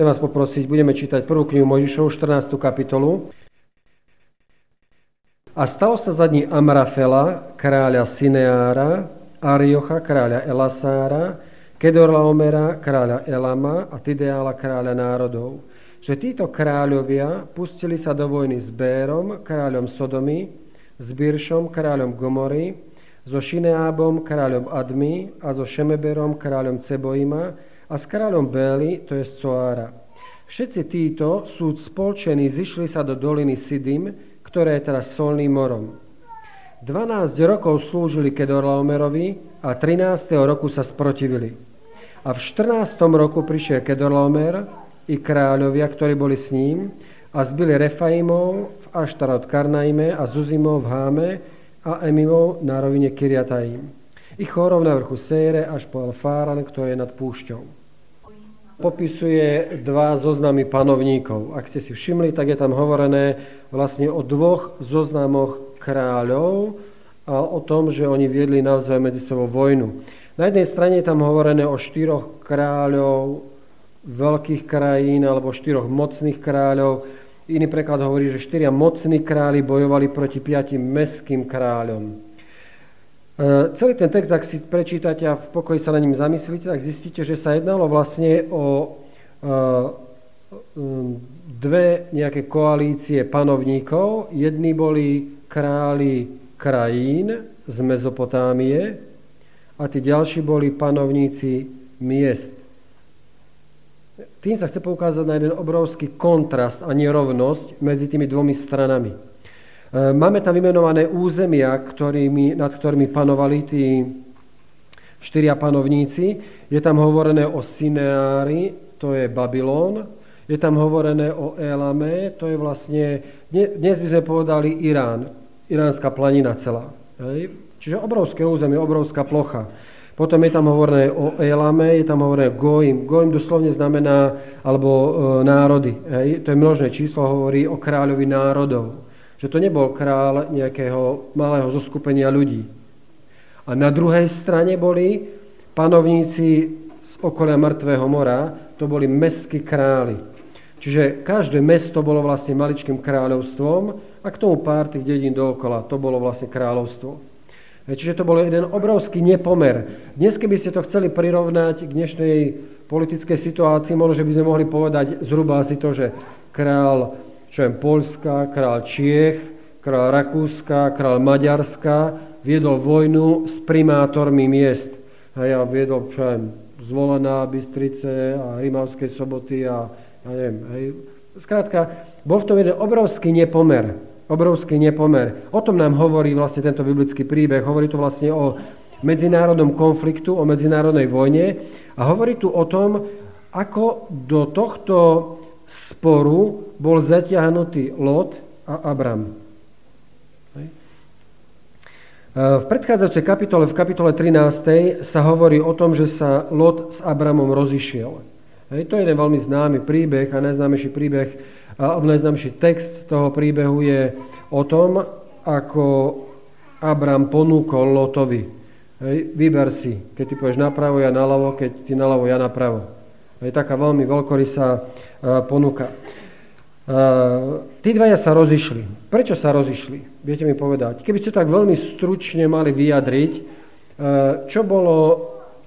Chcem vás poprosiť, budeme čítať prvú knihu Mojžišov, 14. kapitolu. A stalo sa za dní Amrafela, kráľa Sineára, Ariocha, kráľa Elasára, Kedorlaomera, kráľa Elama a Tideála, kráľa národov, že títo kráľovia pustili sa do vojny s Bérom, kráľom Sodomy, s Biršom, kráľom Gomory, so Šineábom, kráľom Admy a so Šemeberom, kráľom Ceboima a s kráľom Béli, to je Coára. Všetci títo sú spolčení, zišli sa do doliny Sidim, ktoré je teraz solným morom. 12 rokov slúžili Kedorlaomerovi a 13. roku sa sprotivili. A v 14. roku prišiel Kedorlaomer i kráľovia, ktorí boli s ním, a zbili Refaimov v Aštarot Karnaime a Zuzimov v Háme, a Emimov na rovine Kiriataim. Ich chorov na vrchu Sére až po Alfáran, ktorý je nad púšťou. Popisuje dva zoznamy panovníkov. Ak ste si všimli, tak je tam hovorené vlastne o dvoch zoznamoch kráľov a o tom, že oni viedli navzájom medzi sebou vojnu. Na jednej strane je tam hovorené o štyroch kráľov veľkých krajín alebo štyroch mocných kráľov, Iný preklad hovorí, že štyria mocní králi bojovali proti piatim meským kráľom. E, celý ten text, ak si prečítate a v pokoji sa na ním zamyslíte, tak zistíte, že sa jednalo vlastne o e, dve nejaké koalície panovníkov. Jedni boli králi krajín z Mezopotámie a tí ďalší boli panovníci miest. Tým sa chce poukázať na jeden obrovský kontrast a nerovnosť medzi tými dvomi stranami. E, máme tam vymenované územia, ktorými, nad ktorými panovali tí štyria panovníci. Je tam hovorené o Sineári, to je Babylon. Je tam hovorené o Elame, to je vlastne, dnes by sme povedali Irán, iránska planina celá. Hej? Čiže obrovské územie, obrovská plocha. Potom je tam hovorené o Elame, je tam hovorené Goim. Goim doslovne znamená, alebo e, národy. Hej. To je množné číslo, hovorí o kráľovi národov. Že to nebol král nejakého malého zoskupenia ľudí. A na druhej strane boli panovníci z okolia Mŕtvého mora, to boli mestskí králi. Čiže každé mesto bolo vlastne maličkým kráľovstvom a k tomu pár tých dedín dookola, to bolo vlastne kráľovstvo. Čiže to bol jeden obrovský nepomer. Dnes, keby ste to chceli prirovnať k dnešnej politickej situácii, možno, že by sme mohli povedať zhruba asi to, že král čo je Polska, král Čiech, král Rakúska, král Maďarska viedol vojnu s primátormi miest. A ja viedol, čo je Zvolená, Bystrice a Rimavskej soboty a ja neviem. Hej. Skrátka, bol v tom jeden obrovský nepomer obrovský nepomer. O tom nám hovorí vlastne tento biblický príbeh. Hovorí tu vlastne o medzinárodnom konfliktu, o medzinárodnej vojne a hovorí tu o tom, ako do tohto sporu bol zatiahnutý Lot a Abram. V predchádzajúcej kapitole, v kapitole 13. sa hovorí o tom, že sa Lot s Abramom rozišiel. Hej, to je jeden veľmi známy príbeh a najznámejší príbeh najznámejší text toho príbehu je o tom, ako Abram ponúkol Lotovi. Hej, vyber si, keď ty pôjdeš napravo, ja naľavo, keď ty naľavo, ja napravo. Je taká veľmi veľkorysá ponuka. Tí dvaja sa rozišli. Prečo sa rozišli? Viete mi povedať. Keby ste tak veľmi stručne mali vyjadriť, čo bolo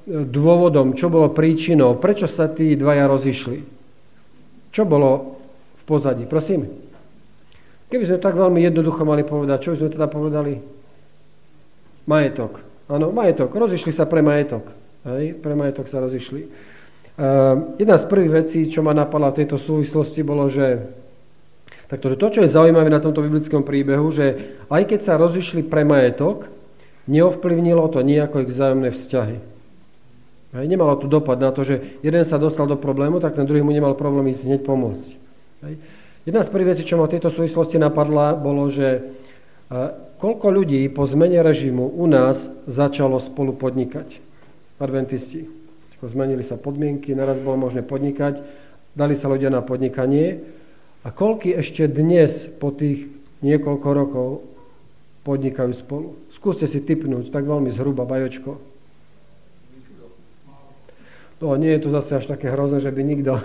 dôvodom, čo bolo príčinou, prečo sa tí dvaja rozišli? Čo bolo v pozadí. Prosím. Keby sme tak veľmi jednoducho mali povedať, čo by sme teda povedali? Majetok. Áno, majetok. Rozišli sa pre majetok. Hej? Pre majetok sa rozišli. Uh, jedna z prvých vecí, čo ma napadla v tejto súvislosti, bolo, že takto, že to, čo je zaujímavé na tomto biblickom príbehu, že aj keď sa rozišli pre majetok, neovplyvnilo to nejako ich vzájomné vzťahy. Hej, nemalo to dopad na to, že jeden sa dostal do problému, tak ten druhý mu nemal problém ísť hneď pomôcť. Hej. Jedna z prvých vecí, čo ma v tejto súvislosti napadla, bolo, že e, koľko ľudí po zmene režimu u nás začalo spolu podnikať. Adventisti. Zmenili sa podmienky, naraz bolo možné podnikať, dali sa ľudia na podnikanie a koľky ešte dnes po tých niekoľko rokov podnikajú spolu. Skúste si typnúť, tak veľmi zhruba, bajočko. No No nie je to zase až také hrozné, že by nikto,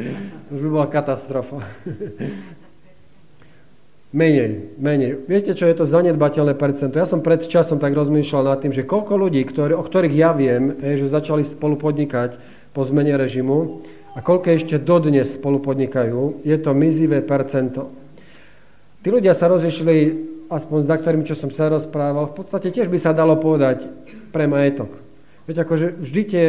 už by bola katastrofa. Menej, menej. Viete, čo je to zanedbateľné percento? Ja som pred časom tak rozmýšľal nad tým, že koľko ľudí, ktorí, o ktorých ja viem, je, že začali spolu podnikať po zmene režimu a koľko ešte dodnes spolu podnikajú, je to mizivé percento. Tí ľudia sa rozišli, aspoň s ktorými, čo som sa rozprával, v podstate tiež by sa dalo povedať pre majetok. Viete, akože vždy tie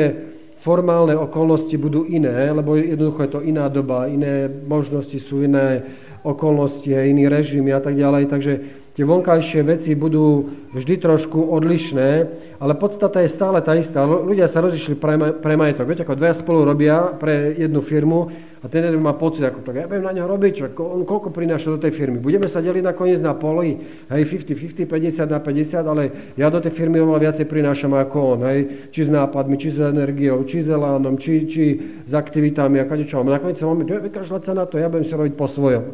formálne okolnosti budú iné, lebo jednoducho je to iná doba, iné možnosti sú iné, okolnosti, iný režim a tak ďalej. Takže tie vonkajšie veci budú vždy trošku odlišné, ale podstata je stále tá istá. Ľudia sa rozišli pre, pre majetok. Viete, ako dvaja spolu robia pre jednu firmu a ten jeden má pocit, ako tak ja viem na neho robiť, čo, on koľko prináša do tej firmy. Budeme sa deliť nakoniec na poli, hej, 50-50, 50 na 50, ale ja do tej firmy oveľa viacej prinášam ako on, hej, či s nápadmi, či s energiou, či s elánom, či, či s aktivitami a kadečo. Nakoniec sa máme, vykašľať sa na to, ja budem si robiť po svojom.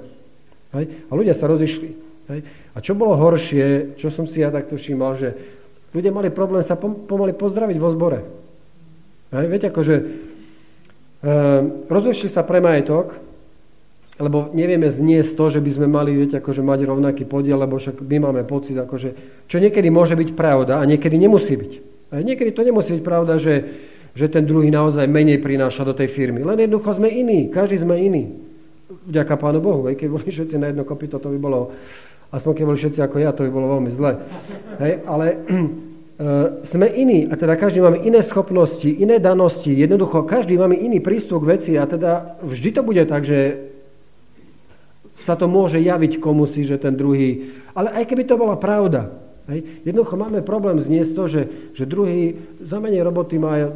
Hej? A ľudia sa rozišli. Hej? A čo bolo horšie, čo som si ja takto všímal, že ľudia mali problém sa pomaly pozdraviť vo zbore. Hej? Viete, akože e, rozišli sa pre majetok, lebo nevieme zniesť to, že by sme mali viete, akože mať rovnaký podiel, lebo však my máme pocit, akože, čo niekedy môže byť pravda a niekedy nemusí byť. Hej? Niekedy to nemusí byť pravda, že, že ten druhý naozaj menej prináša do tej firmy. Len jednoducho sme iní, každý sme iný vďaka Pánu Bohu. Hej, keď boli všetci na jedno kopito, to by bolo, aspoň keď boli všetci ako ja, to by bolo veľmi zle. Hej, ale sme iní a teda každý máme iné schopnosti, iné danosti, jednoducho každý máme iný prístup k veci a teda vždy to bude tak, že sa to môže javiť komu si, že ten druhý, ale aj keby to bola pravda, hej, jednoducho máme problém zniesť to, že, že druhý za menej roboty má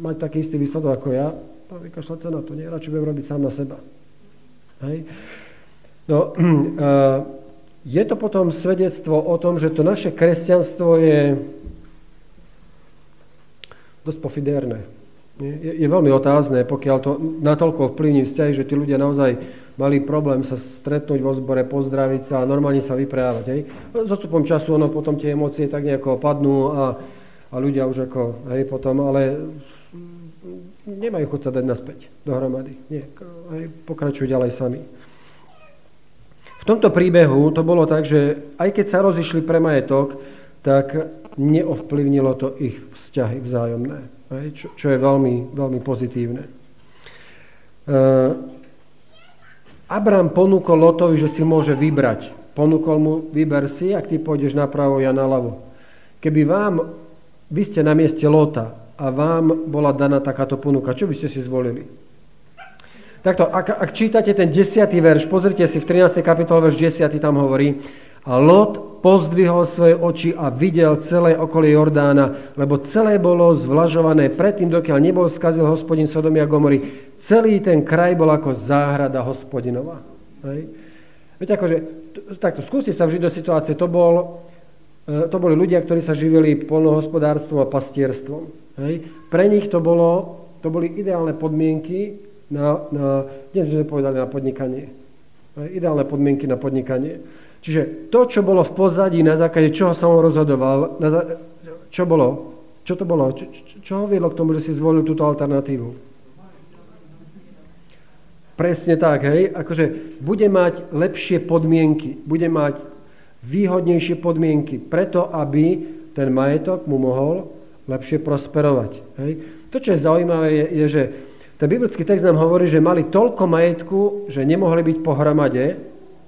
mať taký istý výsledok ako ja, a vykašľať sa na to, nie, budem robiť sám na seba. Hej? No, je to potom svedectvo o tom, že to naše kresťanstvo je dosť pofidérne. Je, je veľmi otázne, pokiaľ to natoľko vplyvní vzťahy, že tí ľudia naozaj mali problém sa stretnúť vo zbore, pozdraviť sa a normálne sa vyprávať. Hej. S odstupom času ono potom tie emócie tak nejako padnú a, a ľudia už ako, hej, potom, ale nemajú chuť sa dať naspäť dohromady. Nie, aj pokračujú ďalej sami. V tomto príbehu to bolo tak, že aj keď sa rozišli pre majetok, tak neovplyvnilo to ich vzťahy vzájomné, čo, čo je veľmi, veľmi pozitívne. Uh, Abraham ponúkol Lotovi, že si môže vybrať. Ponúkol mu, vyber si, ak ty pôjdeš napravo, ja naľavo. Keby vám, vy ste na mieste Lota, a vám bola daná takáto ponuka, čo by ste si zvolili? Takto, ak, ak čítate ten 10. verš, pozrite si v 13. kapitole verš 10. tam hovorí, a Lot pozdvihol svoje oči a videl celé okolie Jordána, lebo celé bolo zvlažované predtým, dokiaľ nebol skazil hospodin Sodomy a Gomory. Celý ten kraj bol ako záhrada hospodinova. Hej. Viete, akože, takto, skúste sa vžiť do situácie, to, bol, e, to boli ľudia, ktorí sa živili polnohospodárstvom a pastierstvom. Hej. Pre nich to, bolo, to boli ideálne podmienky na, na dnes sme povedali na podnikanie. Hej. Ideálne podmienky na podnikanie. Čiže to, čo bolo v pozadí, na základe čoho sa on rozhodoval, na zá... čo bolo? Čo to bolo? Čo, čo, čo ho viedlo k tomu, že si zvolil túto alternatívu? Presne tak, hej. Akože bude mať lepšie podmienky, bude mať výhodnejšie podmienky, preto aby ten majetok mu mohol lepšie prosperovať. Hej. To, čo je zaujímavé, je, je, že ten biblický text nám hovorí, že mali toľko majetku, že nemohli byť pohromade.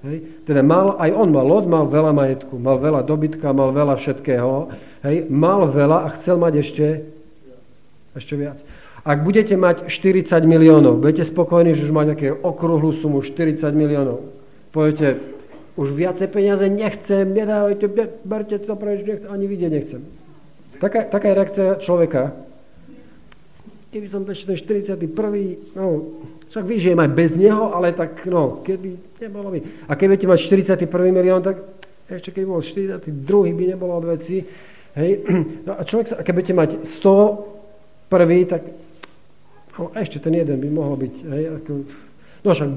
Hej. Teda mal, aj on mal, Lot mal veľa majetku, mal veľa dobytka, mal veľa všetkého. Hej. Mal veľa a chcel mať ešte, ešte viac. Ak budete mať 40 miliónov, budete spokojní, že už máte nejaké okrúhlu sumu 40 miliónov. Poviete, už viacej peniaze nechcem, nedávajte, berte to preč, nechcem, ani vidieť nechcem. Taká, taká je reakcia človeka. Keby som ešte ten 41. No, však vyžijem aj bez neho, ale tak no, keby nebolo by. A keď budete mať 41. milión, tak ešte keď bol 42. by nebolo od veci. Hej. No a človek sa, keď budete mať 100 tak no, ešte ten jeden by mohol byť. Hej, ako, no však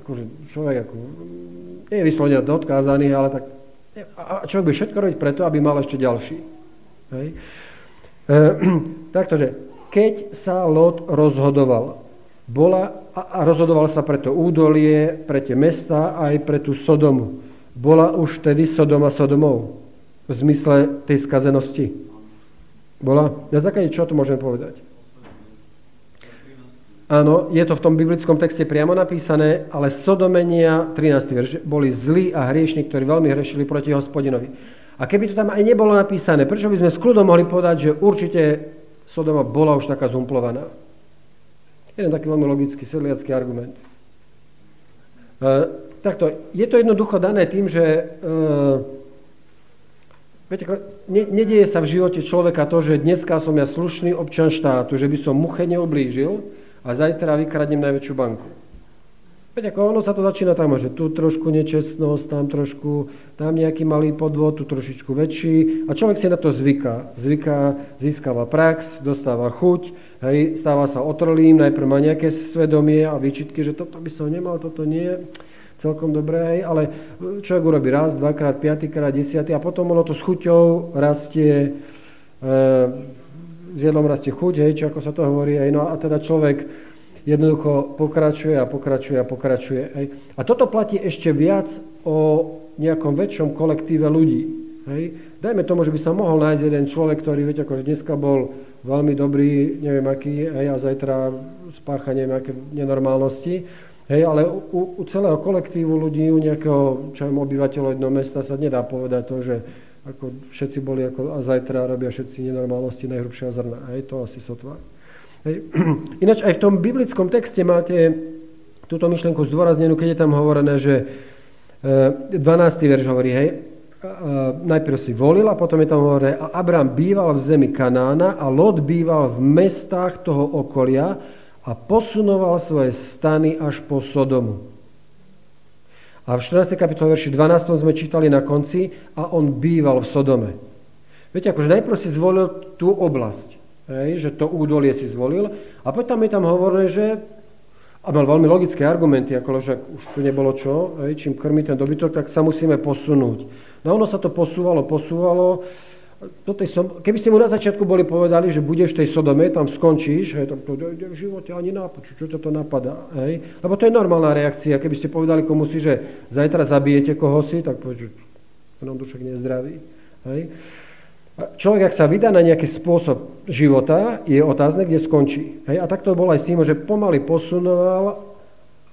akože človek ako, nie je vyslovene odkázaný, ale tak a človek by všetko robiť preto, aby mal ešte ďalší. Hej. E, takto, že keď sa Lot rozhodoval. Bola, a rozhodoval sa pre to údolie, pre tie mesta aj pre tú Sodomu. Bola už tedy Sodoma Sodomou v zmysle tej skazenosti. Bola? Na základe čo to môžeme povedať? Áno, je to v tom biblickom texte priamo napísané, ale Sodomenia, 13. verš, boli zlí a hriešni, ktorí veľmi hrešili proti hospodinovi. A keby to tam aj nebolo napísané, prečo by sme s kľudom mohli povedať, že určite Sodoma bola už taká zumplovaná? Jeden taký veľmi logický sedliacký argument. E, takto, je to jednoducho dané tým, že e, viete, ne, nedieje sa v živote človeka to, že dneska som ja slušný občan štátu, že by som muche neoblížil, a zajtra vykradnem najväčšiu banku. Veď ako ono sa to začína tam, že tu trošku nečestnosť, tam trošku, tam nejaký malý podvod, tu trošičku väčší. A človek si na to zvyká. Zvyká, získava prax, dostáva chuť, hej, stáva sa otrlým, najprv má nejaké svedomie a výčitky, že toto by som nemal, toto nie, celkom dobré, hej, ale človek urobí raz, dvakrát, piatýkrát, desiatý a potom ono to s chuťou rastie, e, s jedlom rastie chuť, hej, či ako sa to hovorí, hej, no a teda človek jednoducho pokračuje a pokračuje a pokračuje. Hej. A toto platí ešte viac o nejakom väčšom kolektíve ľudí. Hej. Dajme tomu, že by sa mohol nájsť jeden človek, ktorý, viete, akože dneska bol veľmi dobrý, neviem aký, hej, a zajtra spácha neviem aké nenormálnosti. Hej, ale u, u celého kolektívu ľudí, u nejakého čo obyvateľov jedného mesta sa nedá povedať to, že ako všetci boli ako, a zajtra robia všetci nenormálnosti najhrubšieho zrna. Hej, to asi sotva. Ináč aj v tom biblickom texte máte túto myšlenku zdôraznenú, keď je tam hovorené, že 12. E, verš hovorí, hej, najprv si volil a potom je tam hovorené, a Abraham býval v zemi Kanána a Lot býval v mestách toho okolia a posunoval svoje stany až po Sodomu. A v 14. kapitole verši 12. sme čítali na konci a on býval v Sodome. Viete, akože najprv si zvolil tú oblasť, hej, že to údolie si zvolil a potom je tam hovorené, že a mal veľmi logické argumenty, ako že už tu nebolo čo, hej, čím krmi ten dobytok, tak sa musíme posunúť. No ono sa to posúvalo, posúvalo do tej som, keby ste mu na začiatku boli povedali, že budeš v tej Sodome, tam skončíš, hej, tam to v živote ani nápoču, čo to napadá, hej? Lebo to je normálna reakcia. Keby ste povedali komu si, že zajtra zabijete koho si, tak povedať, že on dušek nezdravý. Hej? Človek, ak sa vydá na nejaký spôsob života, je otázne, kde skončí. Hej? A tak to bolo aj s tým, že pomaly posunoval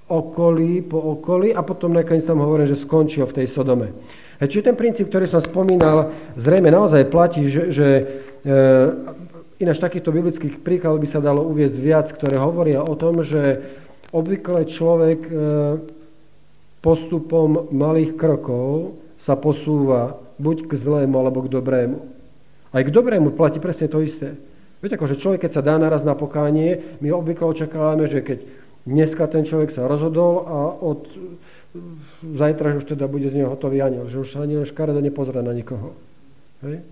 okolí po okolí a potom nakoniec tam hovorím, že skončil v tej Sodome. Čiže ten princíp, ktorý som spomínal, zrejme naozaj platí, že, že e, ináč takýchto biblických príkladov by sa dalo uviezť viac, ktoré hovoria o tom, že obvykle človek e, postupom malých krokov sa posúva buď k zlému alebo k dobrému. Aj k dobrému platí presne to isté. Viete, akože človek, keď sa dá naraz na pokánie, my obvykle očakávame, že keď dneska ten človek sa rozhodol a od zajtra už teda bude z neho hotový aniel, že už sa ani škaredo nepozrie na nikoho. Hej?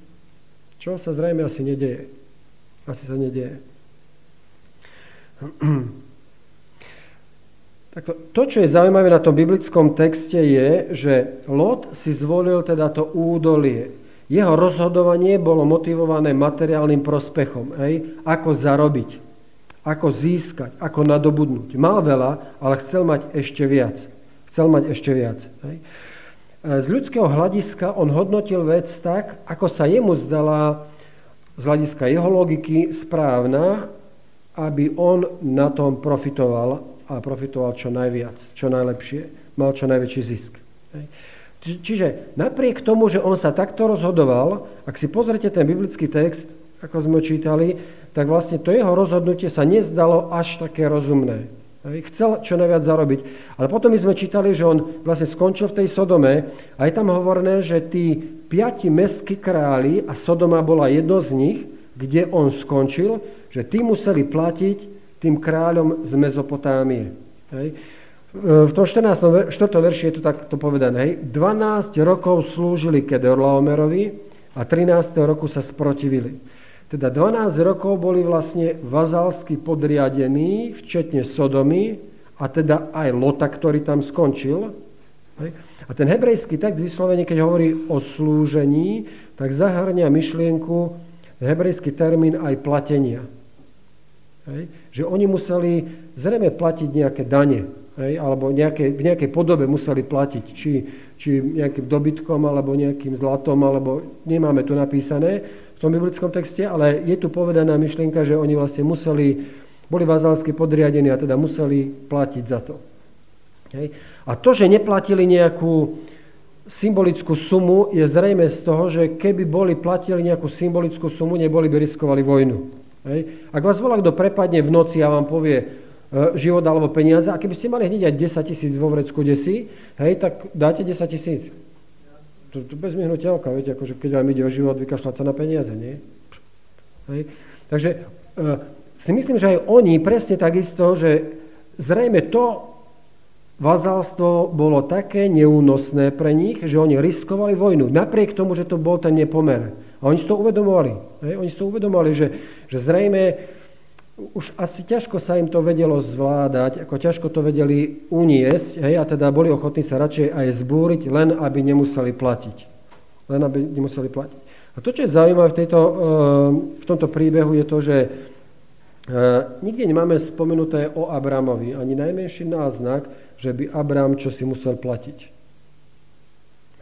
Čo sa zrejme asi nedieje. Asi sa nedieje. Tak to, to, čo je zaujímavé na tom biblickom texte je, že Lot si zvolil teda to údolie. Jeho rozhodovanie bolo motivované materiálnym prospechom. Hej? Ako zarobiť, ako získať, ako nadobudnúť. Mal veľa, ale chcel mať ešte viac chcel mať ešte viac. Hej. E, z ľudského hľadiska on hodnotil vec tak, ako sa jemu zdala z hľadiska jeho logiky správna, aby on na tom profitoval a profitoval čo najviac, čo najlepšie, mal čo najväčší zisk. Hej. Čiže napriek tomu, že on sa takto rozhodoval, ak si pozrete ten biblický text, ako sme čítali, tak vlastne to jeho rozhodnutie sa nezdalo až také rozumné. Chcel čo najviac zarobiť. Ale potom my sme čítali, že on vlastne skončil v tej Sodome a je tam hovorené, že tí piati mestskí králi a Sodoma bola jedno z nich, kde on skončil, že tí museli platiť tým kráľom z Mezopotámie. Hej. V tom 14. 4. verši je to takto povedané. Hej. 12 rokov slúžili Kedorlaomerovi a 13. roku sa sprotivili. Teda 12 rokov boli vlastne vazalsky podriadení, včetne Sodomy, a teda aj Lota, ktorý tam skončil. A ten hebrejský text vyslovene, keď hovorí o slúžení, tak zahrňa myšlienku, hebrejský termín aj platenia. Hej? Že oni museli zrejme platiť nejaké dane, hej? alebo nejaké, v nejakej podobe museli platiť, či, či nejakým dobytkom, alebo nejakým zlatom, alebo nemáme tu napísané v tom biblickom texte, ale je tu povedaná myšlienka, že oni vlastne museli, boli vazalsky podriadení a teda museli platiť za to. Hej? A to, že neplatili nejakú symbolickú sumu, je zrejme z toho, že keby boli platili nejakú symbolickú sumu, neboli by riskovali vojnu. Hej. Ak vás volá kto prepadne v noci a vám povie život alebo peniaze, a keby ste mali hneď aj 10 tisíc vo vrecku desi, hej, tak dáte 10 tisíc. To, to bez myhnutia viete, akože keď vám ide o život, vykašľať sa na peniaze, nie? Hej. Takže e, si myslím, že aj oni presne takisto, že zrejme to vazalstvo bolo také neúnosné pre nich, že oni riskovali vojnu, napriek tomu, že to bol ten nepomer. A oni si to uvedomovali. Hej? Oni si to uvedomovali, že, že zrejme už asi ťažko sa im to vedelo zvládať, ako ťažko to vedeli uniesť, hej, a teda boli ochotní sa radšej aj zbúriť, len aby nemuseli platiť. Len aby nemuseli platiť. A to, čo je zaujímavé v, tejto, eh, v tomto príbehu, je to, že eh, nikde nemáme spomenuté o Abramovi, ani najmenší náznak, že by Abram čo si musel platiť.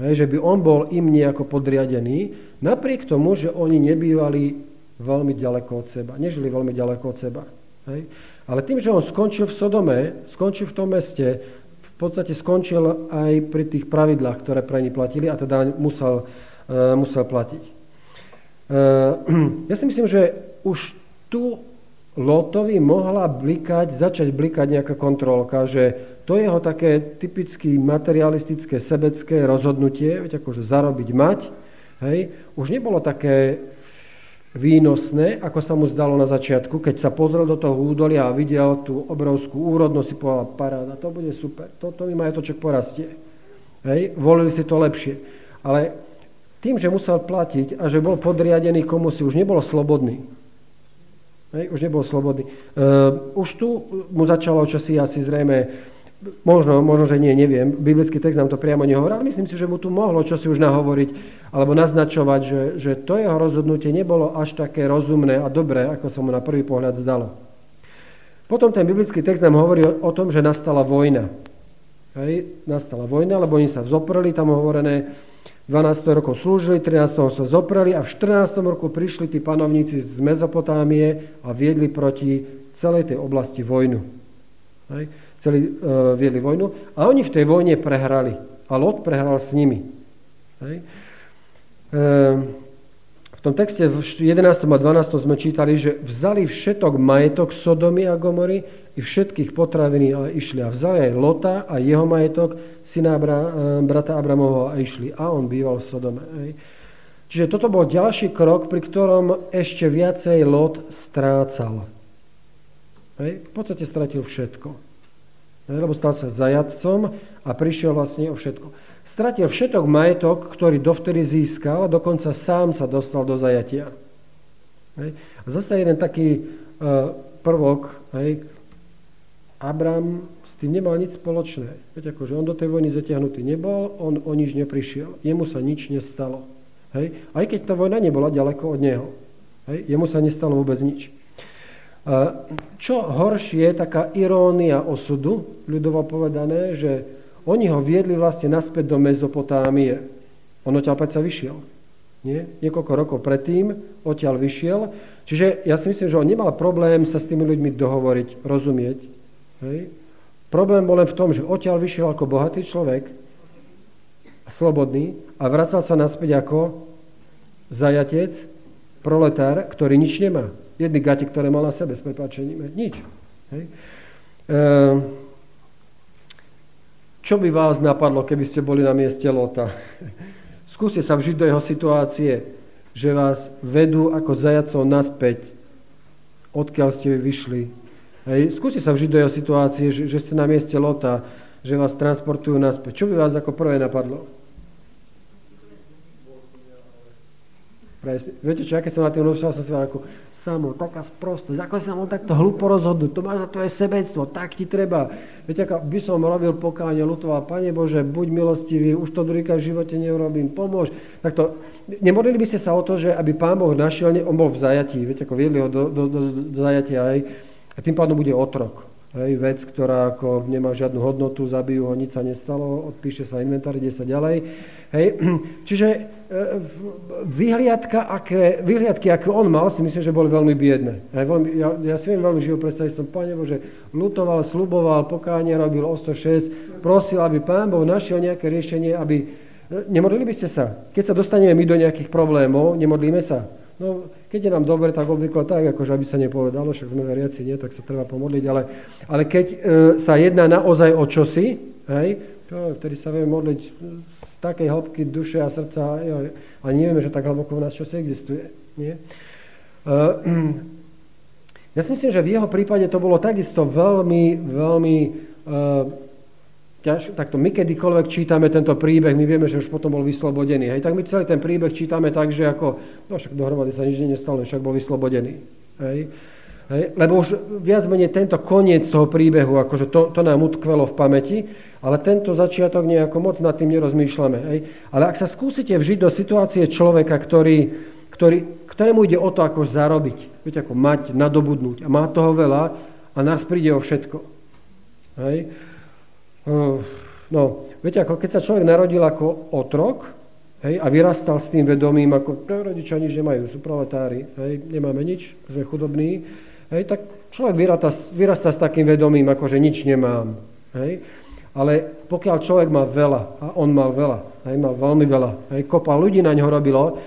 Hej, že by on bol im nejako podriadený, napriek tomu, že oni nebývali veľmi ďaleko od seba, nežili veľmi ďaleko od seba. Hej. Ale tým, že on skončil v Sodome, skončil v tom meste, v podstate skončil aj pri tých pravidlách, ktoré pre ní platili a teda musel, uh, musel platiť. Uh, ja si myslím, že už tu Lotovi mohla blikať, začať blikať nejaká kontrolka, že to jeho také typicky materialistické, sebecké rozhodnutie, veď akože zarobiť mať, hej, už nebolo také výnosné, ako sa mu zdalo na začiatku, keď sa pozrel do toho údolia a videl tú obrovskú úrodnosť, si povedal, paráda, to bude super, toto mi majetoček porastie. Hej, volili si to lepšie. Ale tým, že musel platiť a že bol podriadený komu si, už nebol slobodný. Hej, už nebol slobodný. Uh, už tu mu začalo čosi asi zrejme, možno, možno, že nie, neviem, biblický text nám to priamo nehovorí, ale myslím si, že mu tu mohlo čosi už nahovoriť alebo naznačovať, že, že to jeho rozhodnutie nebolo až také rozumné a dobré, ako sa mu na prvý pohľad zdalo. Potom ten biblický text nám hovorí o, o tom, že nastala vojna. Hej, nastala vojna, lebo oni sa vzopreli, tam hovorené, 12 rokov slúžili, 13 sa zopreli a v 14 roku prišli tí panovníci z Mezopotámie a viedli proti celej tej oblasti vojnu. Hej. Celý, uh, viedli vojnu a oni v tej vojne prehrali. A Lot prehral s nimi. Hej. Uh, v tom texte v 11. a 12. sme čítali, že vzali všetok majetok Sodomy a Gomory i všetkých potraviny ale išli a vzali aj Lota a jeho majetok, syna Abra, eh, brata Abramovho a išli. A on býval v Sodome. Čiže toto bol ďalší krok, pri ktorom ešte viacej Lot strácal. Hej. V podstate stratil všetko. Lebo stal sa zajadcom a prišiel vlastne o všetko. Stratil všetok majetok, ktorý dovtedy získal, a dokonca sám sa dostal do zajatia. Hej. A zase jeden taký uh, prvok, hej, Abram s tým nemal nič spoločné. Veď akože on do tej vojny zatiahnutý nebol, on o nič neprišiel. Jemu sa nič nestalo. Hej? Aj keď tá vojna nebola ďaleko od neho. Hej? Jemu sa nestalo vôbec nič. Čo horšie je taká irónia osudu, ľudovo povedané, že oni ho viedli vlastne naspäť do Mezopotámie. On odtiaľ sa vyšiel. Nie? Niekoľko rokov predtým odtiaľ vyšiel. Čiže ja si myslím, že on nemal problém sa s tými ľuďmi dohovoriť, rozumieť. Hej. Problém bol len v tom, že odtiaľ vyšiel ako bohatý človek, slobodný a vracal sa naspäť ako zajatec, proletár, ktorý nič nemá. Jedny gati, ktoré mal na sebe s prepáčením. Nič. Hej. E, čo by vás napadlo, keby ste boli na mieste Lota? Skúste sa vžiť do jeho situácie, že vás vedú ako zajacov naspäť, odkiaľ ste vyšli, Hej, skúste sa vžiť do jeho situácie, že, že ste na mieste Lota, že vás transportujú naspäť. Čo by vás ako prvé napadlo? Presne. Viete čo, ja keď som na tým rozšiel, som si ako samo, taká sprostosť, ako sa mohol takto hlupo rozhodnúť, to má za tvoje sebectvo, tak ti treba. Viete, ako by som robil pokánie, lutoval, Pane Bože, buď milostivý, už to druhýkrát v živote neurobím, pomôž. Tak to, nemodlili by ste sa o to, že aby Pán Boh našiel, on bol v zajatí, viete, ako viedli ho do, do, do, do zajatia, aj A tým pádom bude otrok. Hej, vec, ktorá ako nemá žiadnu hodnotu, zabijú ho, nič sa nestalo, odpíše sa inventár, ide sa ďalej. Hej. Čiže e, vyhliadka, aké, vyhliadky, aké on mal, si myslím, že boli veľmi biedne. Hej, veľmi, ja, ja si viem veľmi živo predstaviť, som Pane Bože, lutoval, sluboval, pokánie robil o 106, prosil, aby Pán Boh našiel nejaké riešenie, aby... E, nemodlili by ste sa? Keď sa dostaneme my do nejakých problémov, nemodlíme sa? No, keď je nám dobre, tak obvykle tak, akože aby sa nepovedalo, však sme veriaci, nie, tak sa treba pomodliť, ale, ale keď e, sa jedná naozaj o čosi, hej, to, vtedy sa vieme modliť z takej hĺbky duše a srdca, jo, a nevieme, že tak hlboko v nás čosi existuje. Nie? E, ja si myslím, že v jeho prípade to bolo takisto veľmi, veľmi e, ťaž, takto my kedykoľvek čítame tento príbeh, my vieme, že už potom bol vyslobodený. Hej, tak my celý ten príbeh čítame tak, že ako, no však dohromady sa nič nestalo, však bol vyslobodený. Hej. Hej, lebo už viac menej tento koniec toho príbehu, akože to, to nám utkvelo v pamäti, ale tento začiatok nejako moc nad tým nerozmýšľame. Hej. Ale ak sa skúsite vžiť do situácie človeka, ktorý, ktorý, ktorému ide o to, ako zarobiť, viete, ako mať, nadobudnúť a má toho veľa a nás príde o všetko. Hej. No, viete, ako keď sa človek narodil ako otrok hej, a vyrastal s tým vedomím, ako no, rodičia nič nemajú, sú proletári, hej, nemáme nič, sme chudobní, hej, tak človek vyrastá, vyrastá s takým vedomím, ako že nič nemám. Hej. Ale pokiaľ človek má veľa, a on mal veľa, hej, mal veľmi veľa, hej, kopa ľudí na ňo robilo,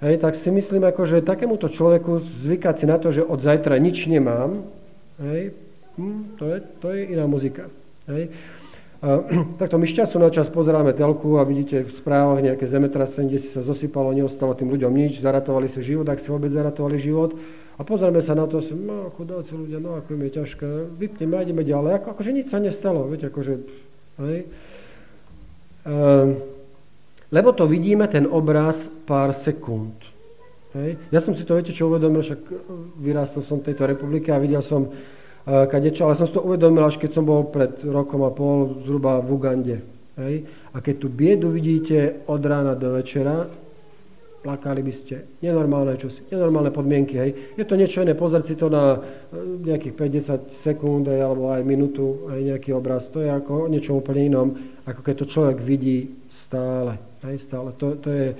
hej, tak si myslím, ako, že takémuto človeku zvykať si na to, že od zajtra nič nemám, hej, hm, to, je, to je iná muzika. Hej. Takto my z času na čas pozeráme telku a vidíte v správach nejaké zemetrasenie, kde si sa zosypalo, neostalo tým ľuďom nič, zaratovali si život, ak si vôbec zaratovali život. A pozrieme sa na to, si, no chudáci ľudia, no ako im je ťažké, vypneme ideme ďalej. Ako, akože nič sa nestalo, viete, akože, hej. Ehm, lebo to vidíme, ten obraz, pár sekúnd. Hej. Ja som si to, viete čo uvedomil, však vyrástol som v tejto republike a videl som kadečo, ale som si to uvedomil, až keď som bol pred rokom a pol zhruba v Ugande. Hej? A keď tú biedu vidíte od rána do večera, plakali by ste. Nenormálne čosi, nenormálne podmienky. Hej. Je to niečo iné, pozrieť si to na e, nejakých 50 sekúnd alebo aj minútu, aj nejaký obraz. To je ako o niečom úplne inom, ako keď to človek vidí stále. Hej, stále. To, to je,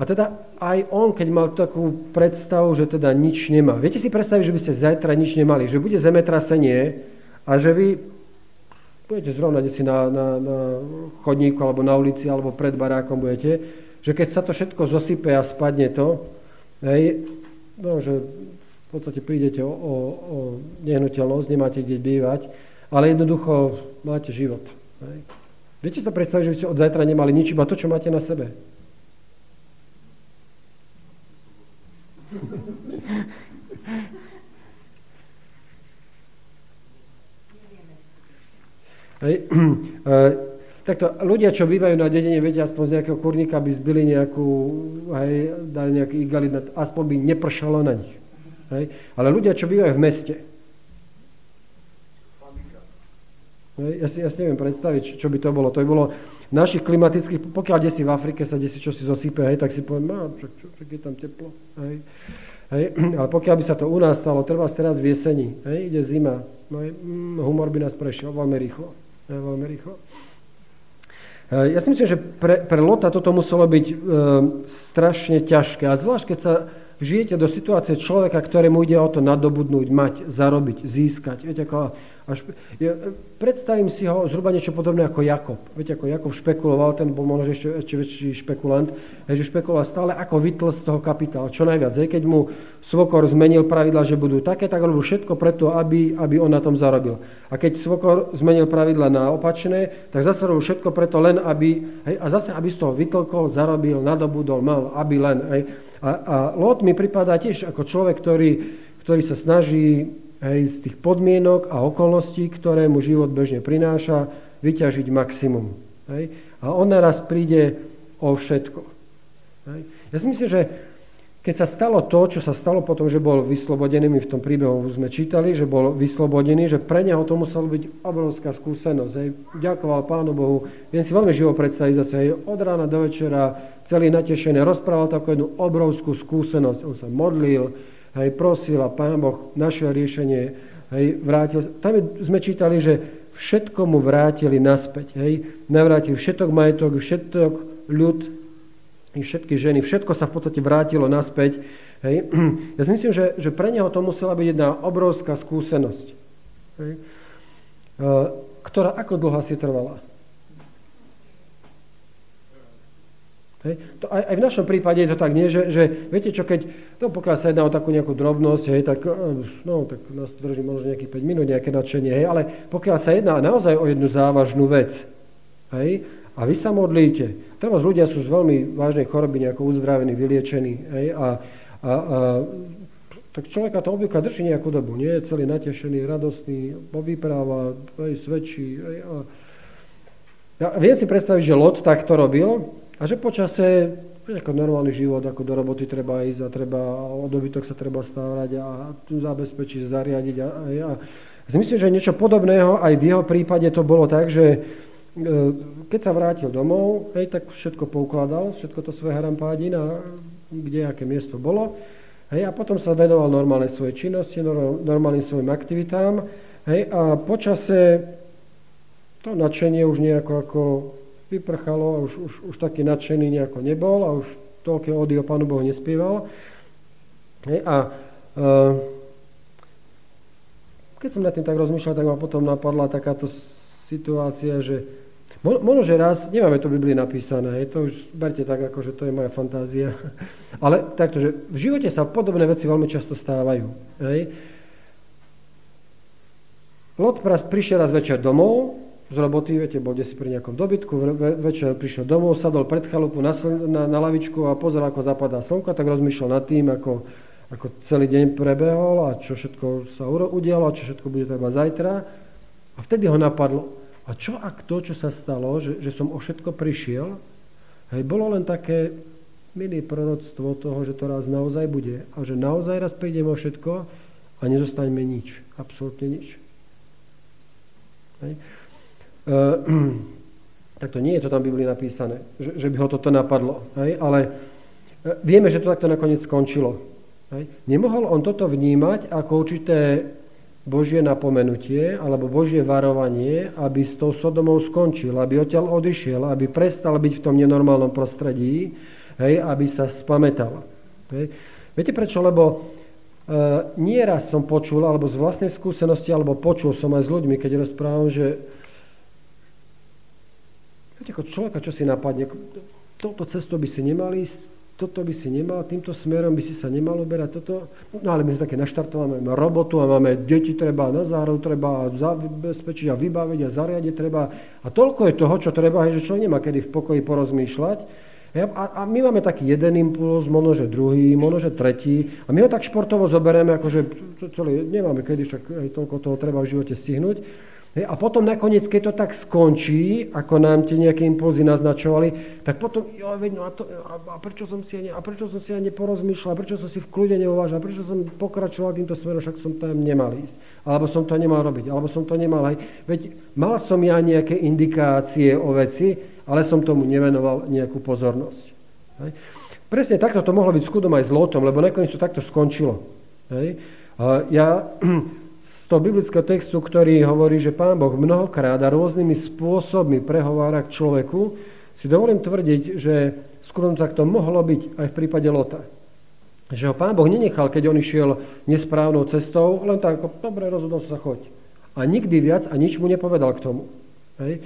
a teda aj on, keď mal takú predstavu, že teda nič nemá. Viete si predstaviť, že by ste zajtra nič nemali, že bude zemetrasenie a že vy budete zrovna si na, na, na chodníku alebo na ulici alebo pred barákom budete, že keď sa to všetko zosype a spadne to, hej, no, že v podstate prídete o, o, o nehnuteľnosť, nemáte kde bývať, ale jednoducho máte život. Hej. Viete si to predstaviť, že by ste od zajtra nemali nič, iba to, čo máte na sebe. Hej. E, takto, ľudia, čo bývajú na dedine, viete, aspoň z nejakého kurníka by zbili nejakú, hej, dali nejaký igalit, aspoň by nepršalo na nich. Hej. Ale ľudia, čo bývajú v meste, hej, ja, si, ja si neviem predstaviť, čo, by to bolo. To by bolo našich klimatických, pokiaľ kde si v Afrike sa kde si čo si zosype, hej, tak si poviem, no, čo, čo, čo, je tam teplo. Hej. Hej, ale pokiaľ by sa to u nás stalo, trvá teraz v jeseni, hej, ide zima, no, mm, humor by nás prešiel veľmi rýchlo veľmi rýchlo. Ja si myslím, že pre, pre Lota toto muselo byť e, strašne ťažké. A zvlášť, keď sa žijete do situácie človeka, ktorému ide o to nadobudnúť, mať, zarobiť, získať. Viete, ako až, ja, predstavím si ho zhruba niečo podobné ako Jakob. Viete, ako Jakob špekuloval, ten bol možno ešte, ešte väčší špekulant, že špekuloval stále ako vytl z toho kapitálu. Čo najviac. Je, keď mu Svokor zmenil pravidla, že budú také, tak robil všetko preto, aby, aby on na tom zarobil. A keď Svokor zmenil pravidla na opačné, tak zase robil všetko preto len, aby, hej, a zase aby z toho vytlkol, zarobil, nadobudol, mal, aby len. Hej. A, a Lot mi pripadá tiež ako človek, ktorý, ktorý sa snaží hej, z tých podmienok a okolností, ktoré mu život bežne prináša, vyťažiť maximum. Hej. A on naraz príde o všetko. Hej. Ja si myslím, že keď sa stalo to, čo sa stalo potom, že bol vyslobodený, my v tom príbehu sme čítali, že bol vyslobodený, že pre neho to muselo byť obrovská skúsenosť. Hej. Ďakoval Pánu Bohu. Viem si veľmi živo predstaviť zase, hej, od rána do večera, celý natešený, rozprával takú jednu obrovskú skúsenosť. On sa modlil, hej, prosil a Pán Boh našiel riešenie, hej, vrátil. Tam sme čítali, že všetko mu vrátili naspäť. Hej. Navrátili všetok majetok, všetok ľud, všetky ženy, všetko sa v podstate vrátilo naspäť. Hej. Ja si myslím, že, že pre neho to musela byť jedna obrovská skúsenosť, hej. ktorá ako dlho si trvala? Hej. To aj, aj v našom prípade je to tak, nie, že, že viete čo, keď, no pokiaľ sa jedná o takú nejakú drobnosť, hej, tak, e, no, tak nás to drží možno nejakých 5 minút, nejaké nadšenie, hej, ale pokiaľ sa jedná naozaj o jednu závažnú vec, hej, a vy sa modlíte, teraz ľudia sú z veľmi vážnej choroby nejako uzdravení, vyliečení, hej, a, a, a tak človeka to obvykle drží nejakú dobu, nie je celý natešený, radostný, vypráva, hej, svedčí, hej, a, ja viem si predstaviť, že Lot tak to robil, a že počase, ako normálny život, ako do roboty treba ísť a treba, o dobytok sa treba stávať a zabezpečiť, zariadiť. A, a, a myslím, že niečo podobného aj v jeho prípade to bolo tak, že keď sa vrátil domov, hej, tak všetko poukladal, všetko to svoje harampádin a kde aké miesto bolo. Hej, a potom sa venoval normálnej svojej činnosti, normálnym svojim aktivitám. Hej, a počase to nadšenie už nejako ako vyprchalo a už, už, už taký nadšený nejako nebol a už toľké ody o Pánu Bohu nespieval. Hej, a uh, keď som nad tým tak rozmýšľal, tak ma potom napadla takáto situácia, že možno, že raz, nemáme to v Biblii napísané, hej, to už berte tak, ako že to je moja fantázia, ale takto, že v živote sa podobné veci veľmi často stávajú. Hej. Lot prišiel raz večer domov z roboty, viete, bol si pri nejakom dobytku, večer prišiel domov, sadol pred chalupu na, na, na lavičku a pozeral, ako zapadá slnko, tak rozmýšľal nad tým, ako, ako celý deň prebehol a čo všetko sa udialo a čo všetko bude treba zajtra. A vtedy ho napadlo, a čo ak to, čo sa stalo, že, že som o všetko prišiel, hej, bolo len také milé proroctvo toho, že to raz naozaj bude a že naozaj raz prídeme o všetko a nezostaňme nič, absolútne nič. Hej. Uh, tak to nie je to tam v Biblii napísané, že, že by ho toto napadlo. Hej? Ale uh, vieme, že to takto nakoniec skončilo. Hej? Nemohol on toto vnímať ako určité Božie napomenutie alebo Božie varovanie, aby s tou Sodomou skončil, aby odtiaľ odišiel, aby prestal byť v tom nenormálnom prostredí, hej, aby sa spametal. Hej. Viete prečo? Lebo e, nieraz som počul, alebo z vlastnej skúsenosti, alebo počul som aj s ľuďmi, keď rozprávam, že Viete, ako človeka, čo si napadne, touto cestou by si nemal ísť, toto by si nemal, týmto smerom by si sa nemal uberať, toto, no ale my sme také naštartované, máme robotu a máme deti treba, na zároveň treba zabezpečiť a vybaviť a zariadiť treba. A toľko je toho, čo treba, že človek nemá kedy v pokoji porozmýšľať. A, a my máme taký jeden impuls, možno, že druhý, možno, že tretí. A my ho tak športovo zoberieme, akože celý, nemáme kedy, však aj toľko toho treba v živote stihnúť. A potom nakoniec, keď to tak skončí, ako nám tie nejaké impulzy naznačovali, tak potom, jo, veď, no a, to, a, prečo som si a prečo som si ani porozmýšľal, a prečo som si v kľude neuvážil, a prečo som pokračoval týmto smerom, však som tam nemal ísť. Alebo som to nemal robiť, alebo som to nemal aj. Veď mal som ja nejaké indikácie o veci, ale som tomu nevenoval nejakú pozornosť. Hej. Presne takto to mohlo byť s chudom aj s lotom, lebo nakoniec to takto skončilo. Hej. A ja toho biblického textu, ktorý hovorí, že Pán Boh mnohokrát a rôznymi spôsobmi prehovára k človeku, si dovolím tvrdiť, že skôr takto mohlo byť aj v prípade Lota. Že ho Pán Boh nenechal, keď on išiel nesprávnou cestou, len tak dobre, rozhodol sa, choď. A nikdy viac a nič mu nepovedal k tomu. Hej. E,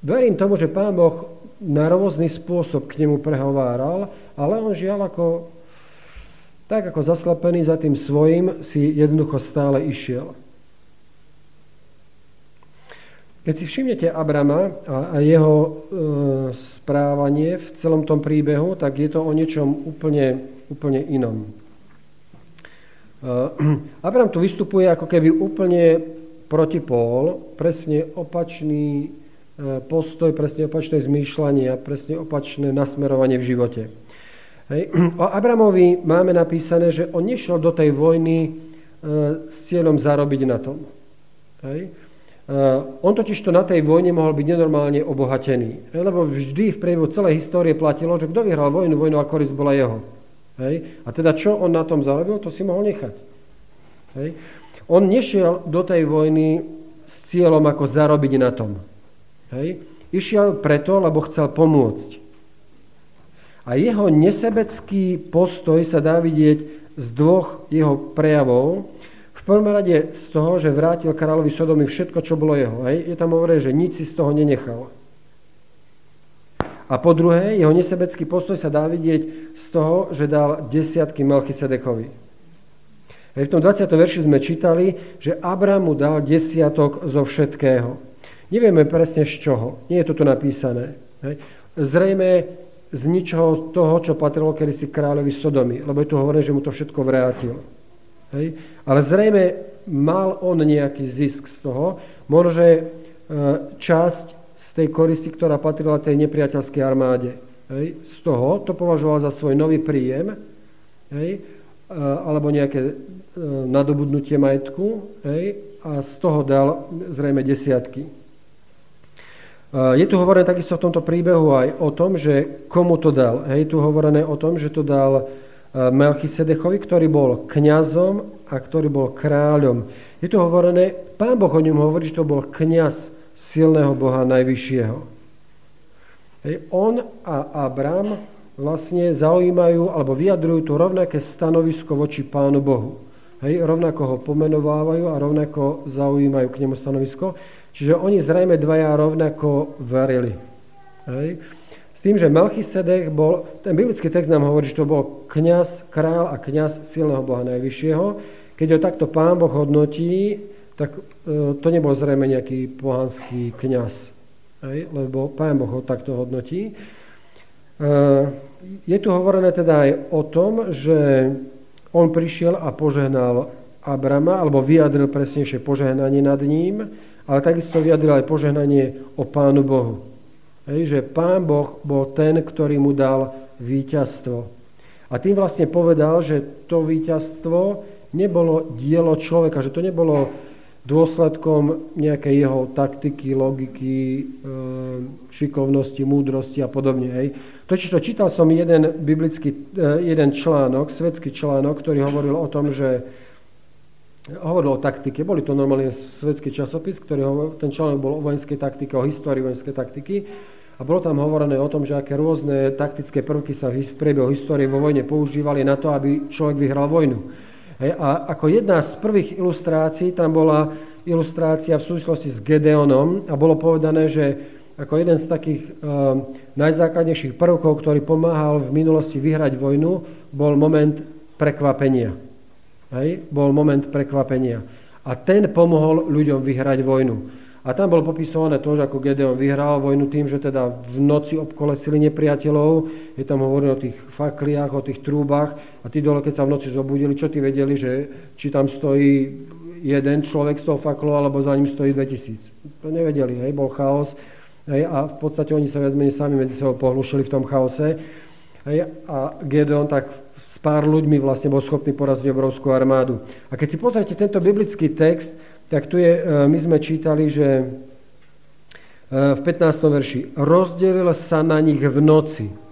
verím tomu, že Pán Boh na rôzny spôsob k nemu prehováral, ale on žiaľ ako tak ako zaslepený za tým svojim si jednoducho stále išiel. Keď si všimnete Abrama a, jeho e, správanie v celom tom príbehu, tak je to o niečom úplne, úplne inom. E, Abraham tu vystupuje ako keby úplne protipól, presne opačný e, postoj, presne opačné zmýšľanie a presne opačné nasmerovanie v živote. Hej. O Abramovi máme napísané, že on nešiel do tej vojny e, s cieľom zarobiť na tom. Hej. E, on totiž to na tej vojne mohol byť nenormálne obohatený. Hej, lebo vždy v priebehu celej histórie platilo, že kto vyhral vojnu, vojnová korist bola jeho. Hej? A teda čo on na tom zarobil, to si mohol nechať. Hej? On nešiel do tej vojny s cieľom, ako zarobiť na tom. Hej? Išiel preto, lebo chcel pomôcť. A jeho nesebecký postoj sa dá vidieť z dvoch jeho prejavov. V prvom rade z toho, že vrátil kráľovi Sodomy všetko, čo bolo jeho. Hej? Je tam hovorí, že nič si z toho nenechal. A po druhé, jeho nesebecký postoj sa dá vidieť z toho, že dal desiatky Melchisedekovi. Hej, v tom 20. verši sme čítali, že Abraham mu dal desiatok zo všetkého. Nevieme presne z čoho. Nie je to tu napísané. Hej. Zrejme z ničoho toho, čo patrilo kedysi kráľovi Sodomy, lebo je tu hovorené, že mu to všetko vrátil. Hej. Ale zrejme mal on nejaký zisk z toho, možno, že časť z tej koristi, ktorá patrila tej nepriateľskej armáde. Hej. Z toho to považoval za svoj nový príjem, hej, alebo nejaké nadobudnutie majetku hej, a z toho dal zrejme desiatky. Je tu hovorené takisto v tomto príbehu aj o tom, že komu to dal. Hej, tu hovorené o tom, že to dal Melchisedechovi, ktorý bol kňazom a ktorý bol kráľom. Je tu hovorené, pán Boh o ňom hovorí, že to bol kňaz silného Boha Najvyššieho. Hej, on a Abram vlastne zaujímajú alebo vyjadrujú tu rovnaké stanovisko voči Pánu Bohu. Hej, rovnako ho pomenovávajú a rovnako zaujímajú k nemu stanovisko. Čiže oni zrejme dvaja rovnako verili. Hej. S tým, že Melchisedech bol, ten biblický text nám hovorí, že to bol kňaz, král a kňaz silného Boha Najvyššieho. Keď ho takto pán Boh hodnotí, tak e, to nebol zrejme nejaký pohanský kňaz. Hej, lebo pán Boh ho takto hodnotí. E, je tu hovorené teda aj o tom, že on prišiel a požehnal Abrama, alebo vyjadril presnejšie požehnanie nad ním, ale takisto vyjadril aj požehnanie o Pánu Bohu. Hej, že Pán Boh bol ten, ktorý mu dal víťazstvo. A tým vlastne povedal, že to víťazstvo nebolo dielo človeka, že to nebolo dôsledkom nejakej jeho taktiky, logiky, e, šikovnosti, múdrosti a podobne. Hej. Totiž to čítal som jeden biblický, e, jeden článok, svetský článok, ktorý hovoril o tom, že hovoril o taktike. Boli to normálne svetský časopis, ktorý ten článok bol o vojenskej taktike, o histórii vojenskej taktiky. A bolo tam hovorené o tom, že aké rôzne taktické prvky sa v priebehu histórie vo vojne používali na to, aby človek vyhral vojnu. A ako jedna z prvých ilustrácií tam bola ilustrácia v súvislosti s Gedeonom a bolo povedané, že ako jeden z takých uh, najzákladnejších prvkov, ktorý pomáhal v minulosti vyhrať vojnu, bol moment prekvapenia. Hej? Bol moment prekvapenia. A ten pomohol ľuďom vyhrať vojnu. A tam bolo popisované to, že ako Gedeon vyhral vojnu tým, že teda v noci obkolesili nepriateľov, je tam hovorené o tých fakliach, o tých trúbach a tí dole, keď sa v noci zobudili, čo tí vedeli, že či tam stojí jeden človek z toho faklu, alebo za ním stojí 2000. To nevedeli, hej, bol chaos. Hej, a v podstate oni sa viac menej sami medzi sebou pohlušili v tom chaose. Hej, a Gedeon tak pár ľuďmi vlastne bol schopný poraziť obrovskú armádu. A keď si pozriete tento biblický text, tak tu je, e, my sme čítali, že e, v 15. verši rozdelil sa na nich v noci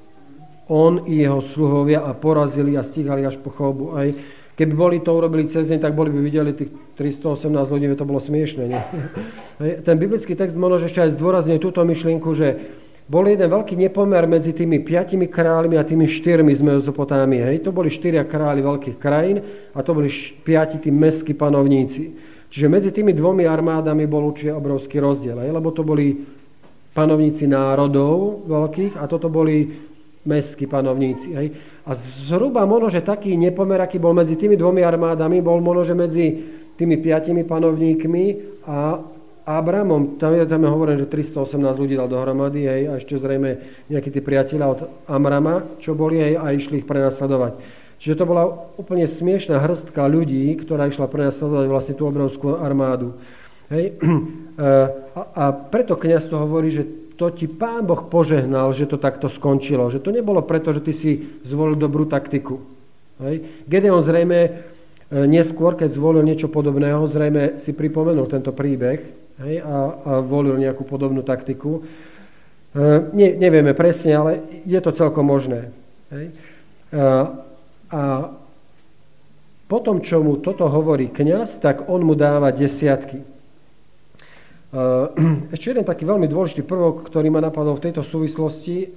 on i jeho sluhovia a porazili a stíhali až po chobu. Aj keby boli to urobili cez deň, tak boli by videli tých 318 ľudí, to bolo smiešne. Ten biblický text možno ešte aj zdôrazňuje túto myšlienku, že bol jeden veľký nepomer medzi tými piatimi kráľmi a tými štyrmi z Mezopotámie. Hej? To boli štyria králi veľkých krajín a to boli piati tí mestskí panovníci. Čiže medzi tými dvomi armádami bol určite obrovský rozdiel, hej? lebo to boli panovníci národov veľkých a toto boli mestskí panovníci. Hej? A zhruba možno, že taký nepomer, aký bol medzi tými dvomi armádami, bol možno, že medzi tými piatimi panovníkmi a Abramom, tam je, tam je hovorené, že 318 ľudí dal dohromady, hej, a ešte zrejme nejakí tí priatelia od Amrama, čo boli, hej, a išli ich prenasledovať. Čiže to bola úplne smiešná hrstka ľudí, ktorá išla prenasledovať vlastne tú obrovskú armádu. Hej. A, a preto kniaz to hovorí, že to ti pán Boh požehnal, že to takto skončilo. Že to nebolo preto, že ty si zvolil dobrú taktiku. Hej. Gedeon zrejme e, neskôr, keď zvolil niečo podobného, zrejme si pripomenul tento príbeh, hej, a, a volil nejakú podobnú taktiku. E, ne, nevieme presne, ale je to celkom možné. Hej. E, A potom, čo mu toto hovorí kňaz, tak on mu dáva desiatky. Ešte jeden taký veľmi dôležitý prvok, ktorý ma napadol v tejto súvislosti,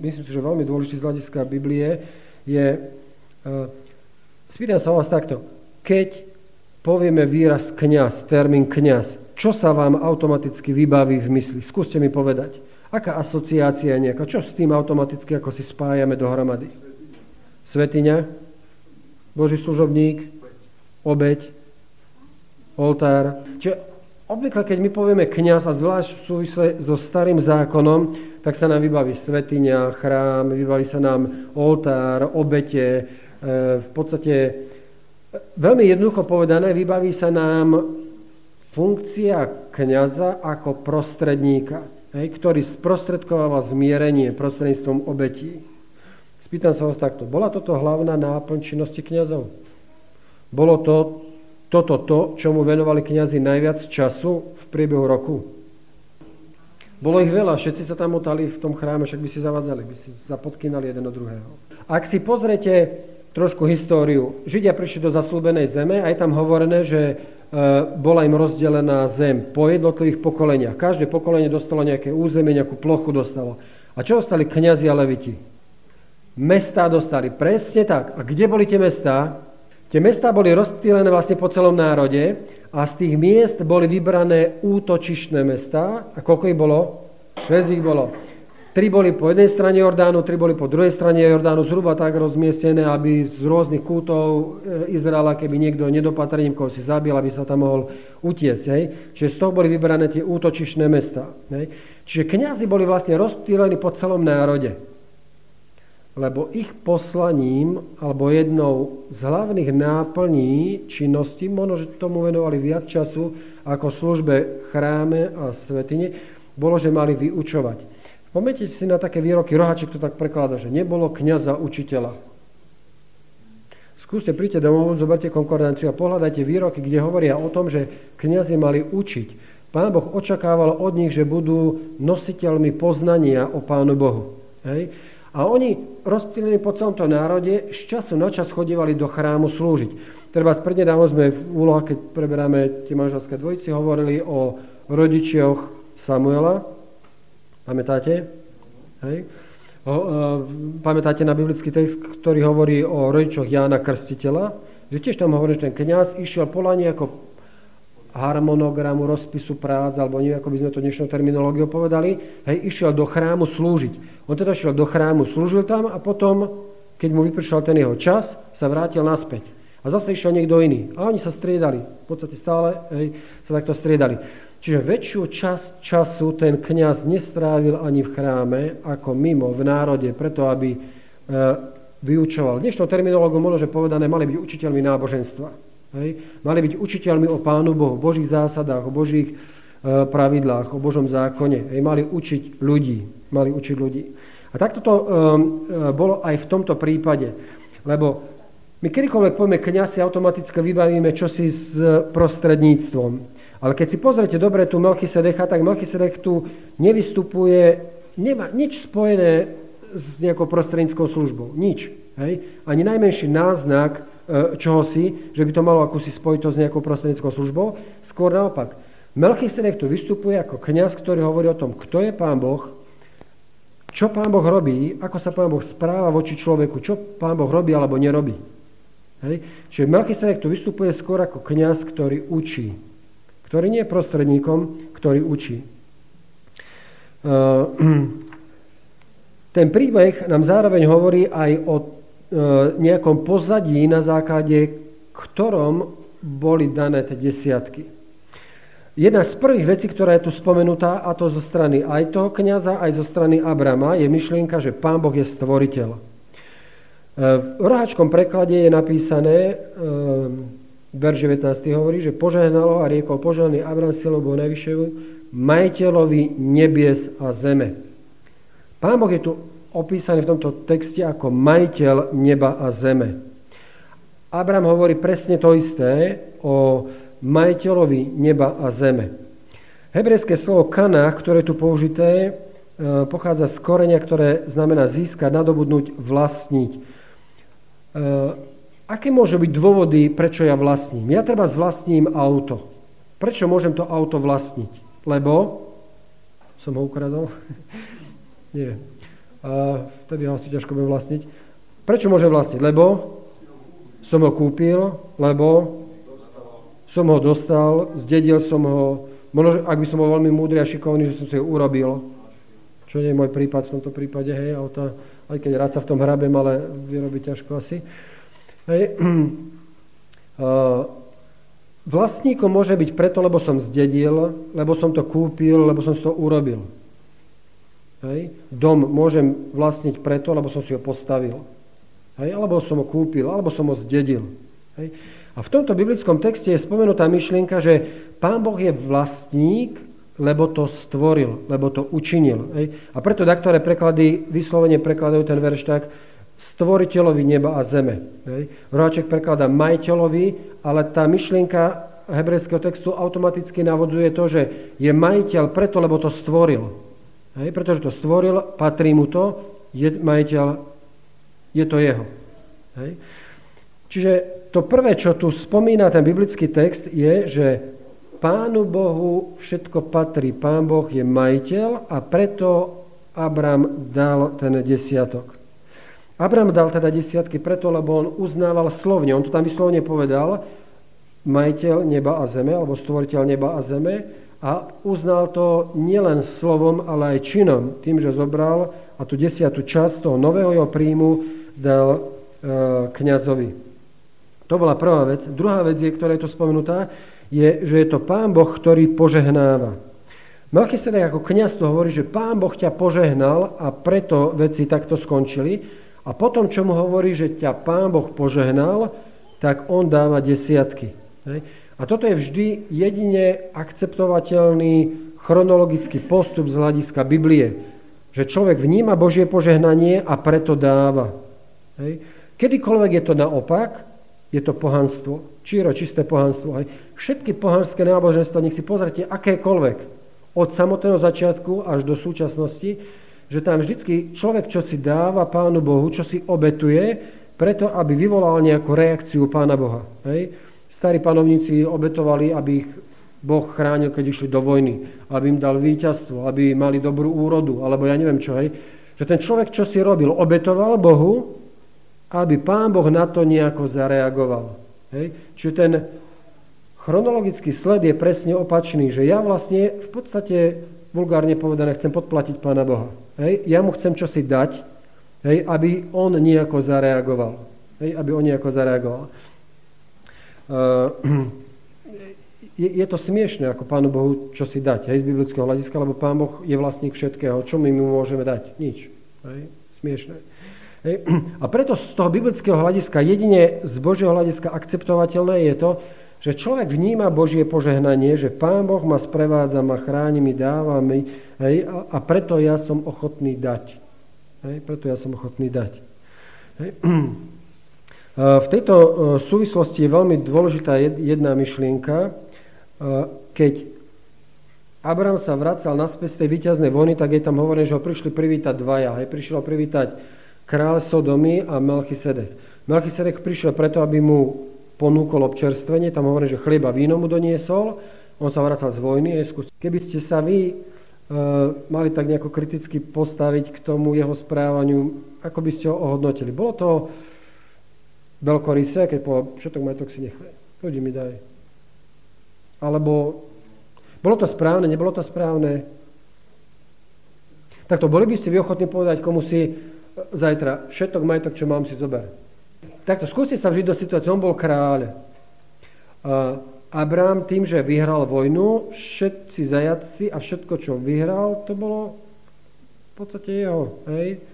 myslím si, že veľmi dôležitý z hľadiska Biblie, je, spýtam sa vás takto, keď povieme výraz kňaz, termín kňaz, čo sa vám automaticky vybaví v mysli? Skúste mi povedať. Aká asociácia je nejaká? Čo s tým automaticky, ako si spájame dohromady? Svetiňa? Boží služobník, obeď, oltár. Čiže obvykle, keď my povieme kniaz a zvlášť v súvisle so starým zákonom, tak sa nám vybaví svetiňa, chrám, vybaví sa nám oltár, obete, e, v podstate veľmi jednoducho povedané, vybaví sa nám funkcia kniaza ako prostredníka, hej, ktorý sprostredkováva zmierenie prostredníctvom obetí. Spýtam sa vás takto. Bola toto hlavná náplň činnosti kniazov? Bolo to toto to, čomu venovali kniazy najviac času v priebehu roku? Bolo ich veľa, všetci sa tam motali v tom chráme, však by si zavadzali, by si zapodkynali jeden do druhého. Ak si pozrete trošku históriu, Židia prišli do zaslúbenej zeme a je tam hovorené, že e, bola im rozdelená zem po jednotlivých pokoleniach. Každé pokolenie dostalo nejaké územie, nejakú plochu dostalo. A čo ostali kniazy a leviti? Mestá dostali. Presne tak. A kde boli tie mestá? Tie mestá boli rozptýlené vlastne po celom národe a z tých miest boli vybrané útočišné mestá. A koľko ich bolo? Šesť ich bolo. Tri boli po jednej strane Jordánu, tri boli po druhej strane Jordánu, zhruba tak rozmiestnené, aby z rôznych kútov e, Izraela, keby niekto nedopatrením koho si zabil, aby sa tam mohol utiesť. Hej. Čiže z toho boli vybrané tie útočišné mesta. Hej. Čiže kňazi boli vlastne rozptýlení po celom národe lebo ich poslaním, alebo jednou z hlavných náplní činnosti, možno, že tomu venovali viac času ako službe chráme a svetine, bolo, že mali vyučovať. Pomeňte si na také výroky, Rohaček to tak prekladá, že nebolo kniaza učiteľa. Skúste, príďte domov, zoberte konkordanciu a pohľadajte výroky, kde hovoria o tom, že kniazy mali učiť. Pán Boh očakával od nich, že budú nositeľmi poznania o Pánu Bohu. Hej? A oni, rozptýlení po celom tom národe, z času na čas chodívali do chrámu slúžiť. Treba prednedávno sme v úlohách, keď preberáme tie manželské dvojici, hovorili o rodičioch Samuela. Pamätáte? Hej? O, e, pamätáte na biblický text, ktorý hovorí o rodičoch Jána Krstiteľa? Že tiež tam hovorí, že ten kniaz išiel polanie ako harmonogramu, rozpisu prác, alebo neviem, ako by sme to dnešnou terminológiou povedali, hej, išiel do chrámu slúžiť. On teda šiel do chrámu, slúžil tam a potom, keď mu vypršal ten jeho čas, sa vrátil naspäť. A zase išiel niekto iný. A oni sa striedali. V podstate stále hej, sa takto striedali. Čiže väčšiu časť času ten kňaz nestrávil ani v chráme, ako mimo, v národe, preto aby e, vyučoval. Dnešnou terminológiou možno, že povedané, mali byť učiteľmi náboženstva. Hej? Mali byť učiteľmi o Pánu Bohu, o Božích zásadách, o Božích e, pravidlách, o Božom zákone. Hej? Mali učiť ľudí. Mali učiť ľudí. A takto to um, bolo aj v tomto prípade. Lebo my kedykoľvek povieme kniaz, si automaticky vybavíme čosi s prostredníctvom. Ale keď si pozrete dobre tu Melchisedecha, tak Melchisedech tu nevystupuje, nemá nič spojené s nejakou prostredníckou službou. Nič. Hej? Ani najmenší náznak E, čohosi, že by to malo akúsi spojitosť s nejakou prostredníckou službou. Skôr naopak. Melchisedek tu vystupuje ako kňaz, ktorý hovorí o tom, kto je Pán Boh, čo Pán Boh robí, ako sa Pán Boh správa voči človeku, čo Pán Boh robí alebo nerobí. Hej? Čiže Melchisedek tu vystupuje skôr ako kňaz, ktorý učí. Ktorý nie je prostredníkom, ktorý učí. Uh, ten príbeh nám zároveň hovorí aj o E, nejakom pozadí, na základe ktorom boli dané tie desiatky. Jedna z prvých vecí, ktorá je tu spomenutá, a to zo strany aj toho kniaza, aj zo strany Abrama, je myšlienka, že Pán Boh je stvoriteľ. E, v roháčkom preklade je napísané, verš 19 hovorí, že požehnalo a riekol požehnaný Abram silou Bohu najvyššieho, majiteľovi nebies a zeme. Pán Boh je tu opísaný v tomto texte ako majiteľ neba a zeme. Abraham hovorí presne to isté o majiteľovi neba a zeme. Hebrejské slovo kanách, ktoré je tu použité, e, pochádza z korenia, ktoré znamená získať, nadobudnúť, vlastniť. Aké môžu byť dôvody, prečo ja vlastním? Ja treba vlastním auto. Prečo môžem to auto vlastniť? Lebo som ho ukradol? Nie. A vtedy ho asi ťažko bude vlastniť. Prečo môžem vlastniť? Lebo som ho kúpil, lebo som ho dostal, zdedil som ho, možno, ak by som bol veľmi múdry a šikovný, že som si ho urobil, čo nie je môj prípad v tomto prípade, hej, auta, aj keď rád sa v tom hrabem, ale vyrobiť ťažko asi. Hej. Vlastníkom môže byť preto, lebo som zdedil, lebo som to kúpil, lebo som to urobil. Hej. Dom môžem vlastniť preto, lebo som si ho postavil. Hej. Alebo som ho kúpil, alebo som ho zdedil. Hej. A v tomto biblickom texte je spomenutá myšlienka, že Pán Boh je vlastník, lebo to stvoril, lebo to učinil. Hej. A preto ktoré preklady vyslovene prekladajú ten verš tak, stvoriteľovi neba a zeme. Hej. Roháček prekladá majiteľovi, ale tá myšlienka hebrejského textu automaticky navodzuje to, že je majiteľ preto, lebo to stvoril. Hej, pretože to stvoril, patrí mu to, je majiteľ, je to jeho. Hej. Čiže to prvé, čo tu spomína ten biblický text, je, že Pánu Bohu všetko patrí. Pán Boh je majiteľ a preto Abram dal ten desiatok. Abraham dal teda desiatky preto, lebo on uznával slovne. On to tam vyslovne povedal, majiteľ neba a zeme, alebo stvoriteľ neba a zeme, a uznal to nielen slovom, ale aj činom, tým, že zobral a tú desiatú časť toho nového jeho príjmu dal e, kňazovi. To bola prvá vec. Druhá vec, je, ktorá je to spomenutá, je, že je to pán Boh, ktorý požehnáva. Melchisedek ako kňaz to hovorí, že pán Boh ťa požehnal a preto veci takto skončili. A potom, čo mu hovorí, že ťa Pán Boh požehnal, tak on dáva desiatky. A toto je vždy jedine akceptovateľný chronologický postup z hľadiska Biblie. Že človek vníma Božie požehnanie a preto dáva. Kedykoľvek je to naopak, je to pohanstvo. Číro, čisté pohanstvo. Všetky pohanské náboženstva, nech si pozrite akékoľvek, od samotného začiatku až do súčasnosti, že tam vždycky človek, čo si dáva Pánu Bohu, čo si obetuje, preto, aby vyvolal nejakú reakciu Pána Boha. Hej? Starí panovníci obetovali, aby ich Boh chránil, keď išli do vojny, aby im dal víťazstvo, aby mali dobrú úrodu, alebo ja neviem čo. Hej? Že ten človek, čo si robil, obetoval Bohu, aby Pán Boh na to nejako zareagoval. Hej? Čiže ten chronologický sled je presne opačný, že ja vlastne v podstate vulgárne povedané, chcem podplatiť Pána Boha. Hej? Ja mu chcem čosi dať, hej? aby on nejako zareagoval. Hej? Aby on nejako zareagoval. Uh, je, je to smiešne, ako Pánu Bohu čo si dať, hej, z biblického hľadiska, lebo Pán Boh je vlastník všetkého. Čo my mu môžeme dať? Nič. Hej? Smiešne. Hej? A preto z toho biblického hľadiska, jedine z Božieho hľadiska akceptovateľné je to, že človek vníma Božie požehnanie, že Pán Boh ma sprevádza, ma chráni, mi dáva mi, hej, a, a preto ja som ochotný dať. Hej, preto ja som ochotný dať. Hej. V tejto e, súvislosti je veľmi dôležitá jedna myšlienka. E, keď Abraham sa vracal naspäť z tej víťaznej vojny, tak je tam hovorené, že ho prišli privítať dvaja. Hej, prišiel privítať kráľ Sodomy a Melchisedek. Melchisedek prišiel preto, aby mu ponúkol občerstvenie, tam hovorí, že chlieba víno mu doniesol, on sa vracal z vojny. Keby ste sa vy e, mali tak nejako kriticky postaviť k tomu jeho správaniu, ako by ste ho ohodnotili? Bolo to veľkorysé, keď povedal, všetok majetok si nechaj, ľudí mi daj. Alebo bolo to správne, nebolo to správne? Takto boli by ste vy ochotní povedať komu si e, zajtra, všetok majetok, čo mám, si zober takto skúste sa vžiť do situácie, on bol kráľ. Abrám tým, že vyhral vojnu, všetci zajaci a všetko, čo vyhral, to bolo v podstate jeho. Hej?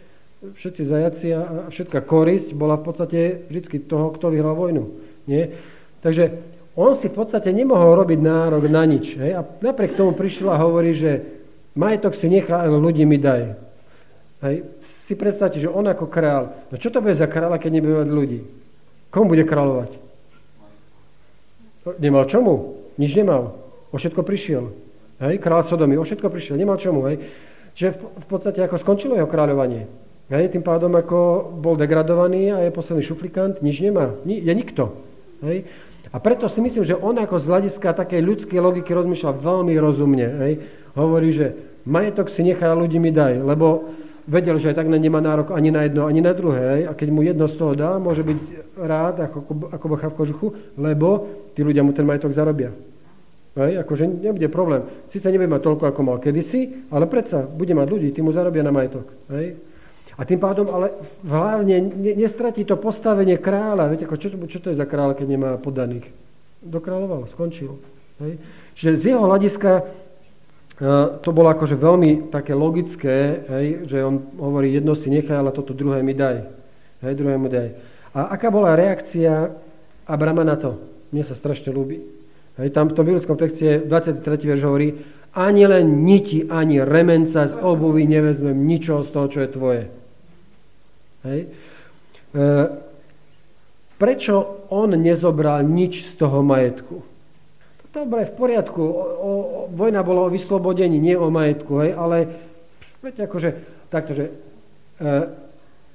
Všetci zajaci a všetká korisť bola v podstate vždy toho, kto vyhral vojnu. Nie? Takže on si v podstate nemohol robiť nárok na nič. Hej? A napriek tomu prišiel a hovorí, že majetok si nechá, ale ľudí mi daj. Hej? Si predstavte, že on ako král, no čo to bude za kráľa, keď nebude mať ľudí? Komu bude kráľovať? Nemal čomu? Nič nemal. O všetko prišiel. Hej, král Sodomy, o všetko prišiel, nemal čomu. Hej. Čiže v, podstate ako skončilo jeho kráľovanie. Hej, tým pádom ako bol degradovaný a je posledný šuflikant, nič nemá. Ni, je nikto. Hej. A preto si myslím, že on ako z hľadiska takej ľudskej logiky rozmýšľa veľmi rozumne. Hej. Hovorí, že majetok si nechá ľudí mi daj, lebo vedel, že aj tak nemá nárok ani na jedno, ani na druhé. A keď mu jedno z toho dá, môže byť rád ako, ako bocha v kožuchu, lebo tí ľudia mu ten majetok zarobia. Hej, akože nebude problém. Sice nebude mať toľko, ako mal kedysi, ale predsa bude mať ľudí, tí mu zarobia na majetok. Hej. A tým pádom ale hlavne nestratí to postavenie kráľa. Viete, ako čo, čo to je za kráľ, keď nemá podaných? Dokráľoval, skončil. Hej. Čiže z jeho hľadiska to bolo akože veľmi také logické, hej, že on hovorí, jedno si nechaj, ale toto druhé mi daj. Hej, druhé mi daj. A aká bola reakcia Abrama na to? Mne sa strašne ľúbi. Hej, tam v tom biblickom texte 23. verš hovorí, ani len niti, ani remenca z obuvy nevezmem ničoho z toho, čo je tvoje. Hej. E, prečo on nezobral nič z toho majetku? Dobre, v poriadku, o, o, vojna bola o vyslobodení, nie o majetku, hej, ale viete, akože, takto, že e,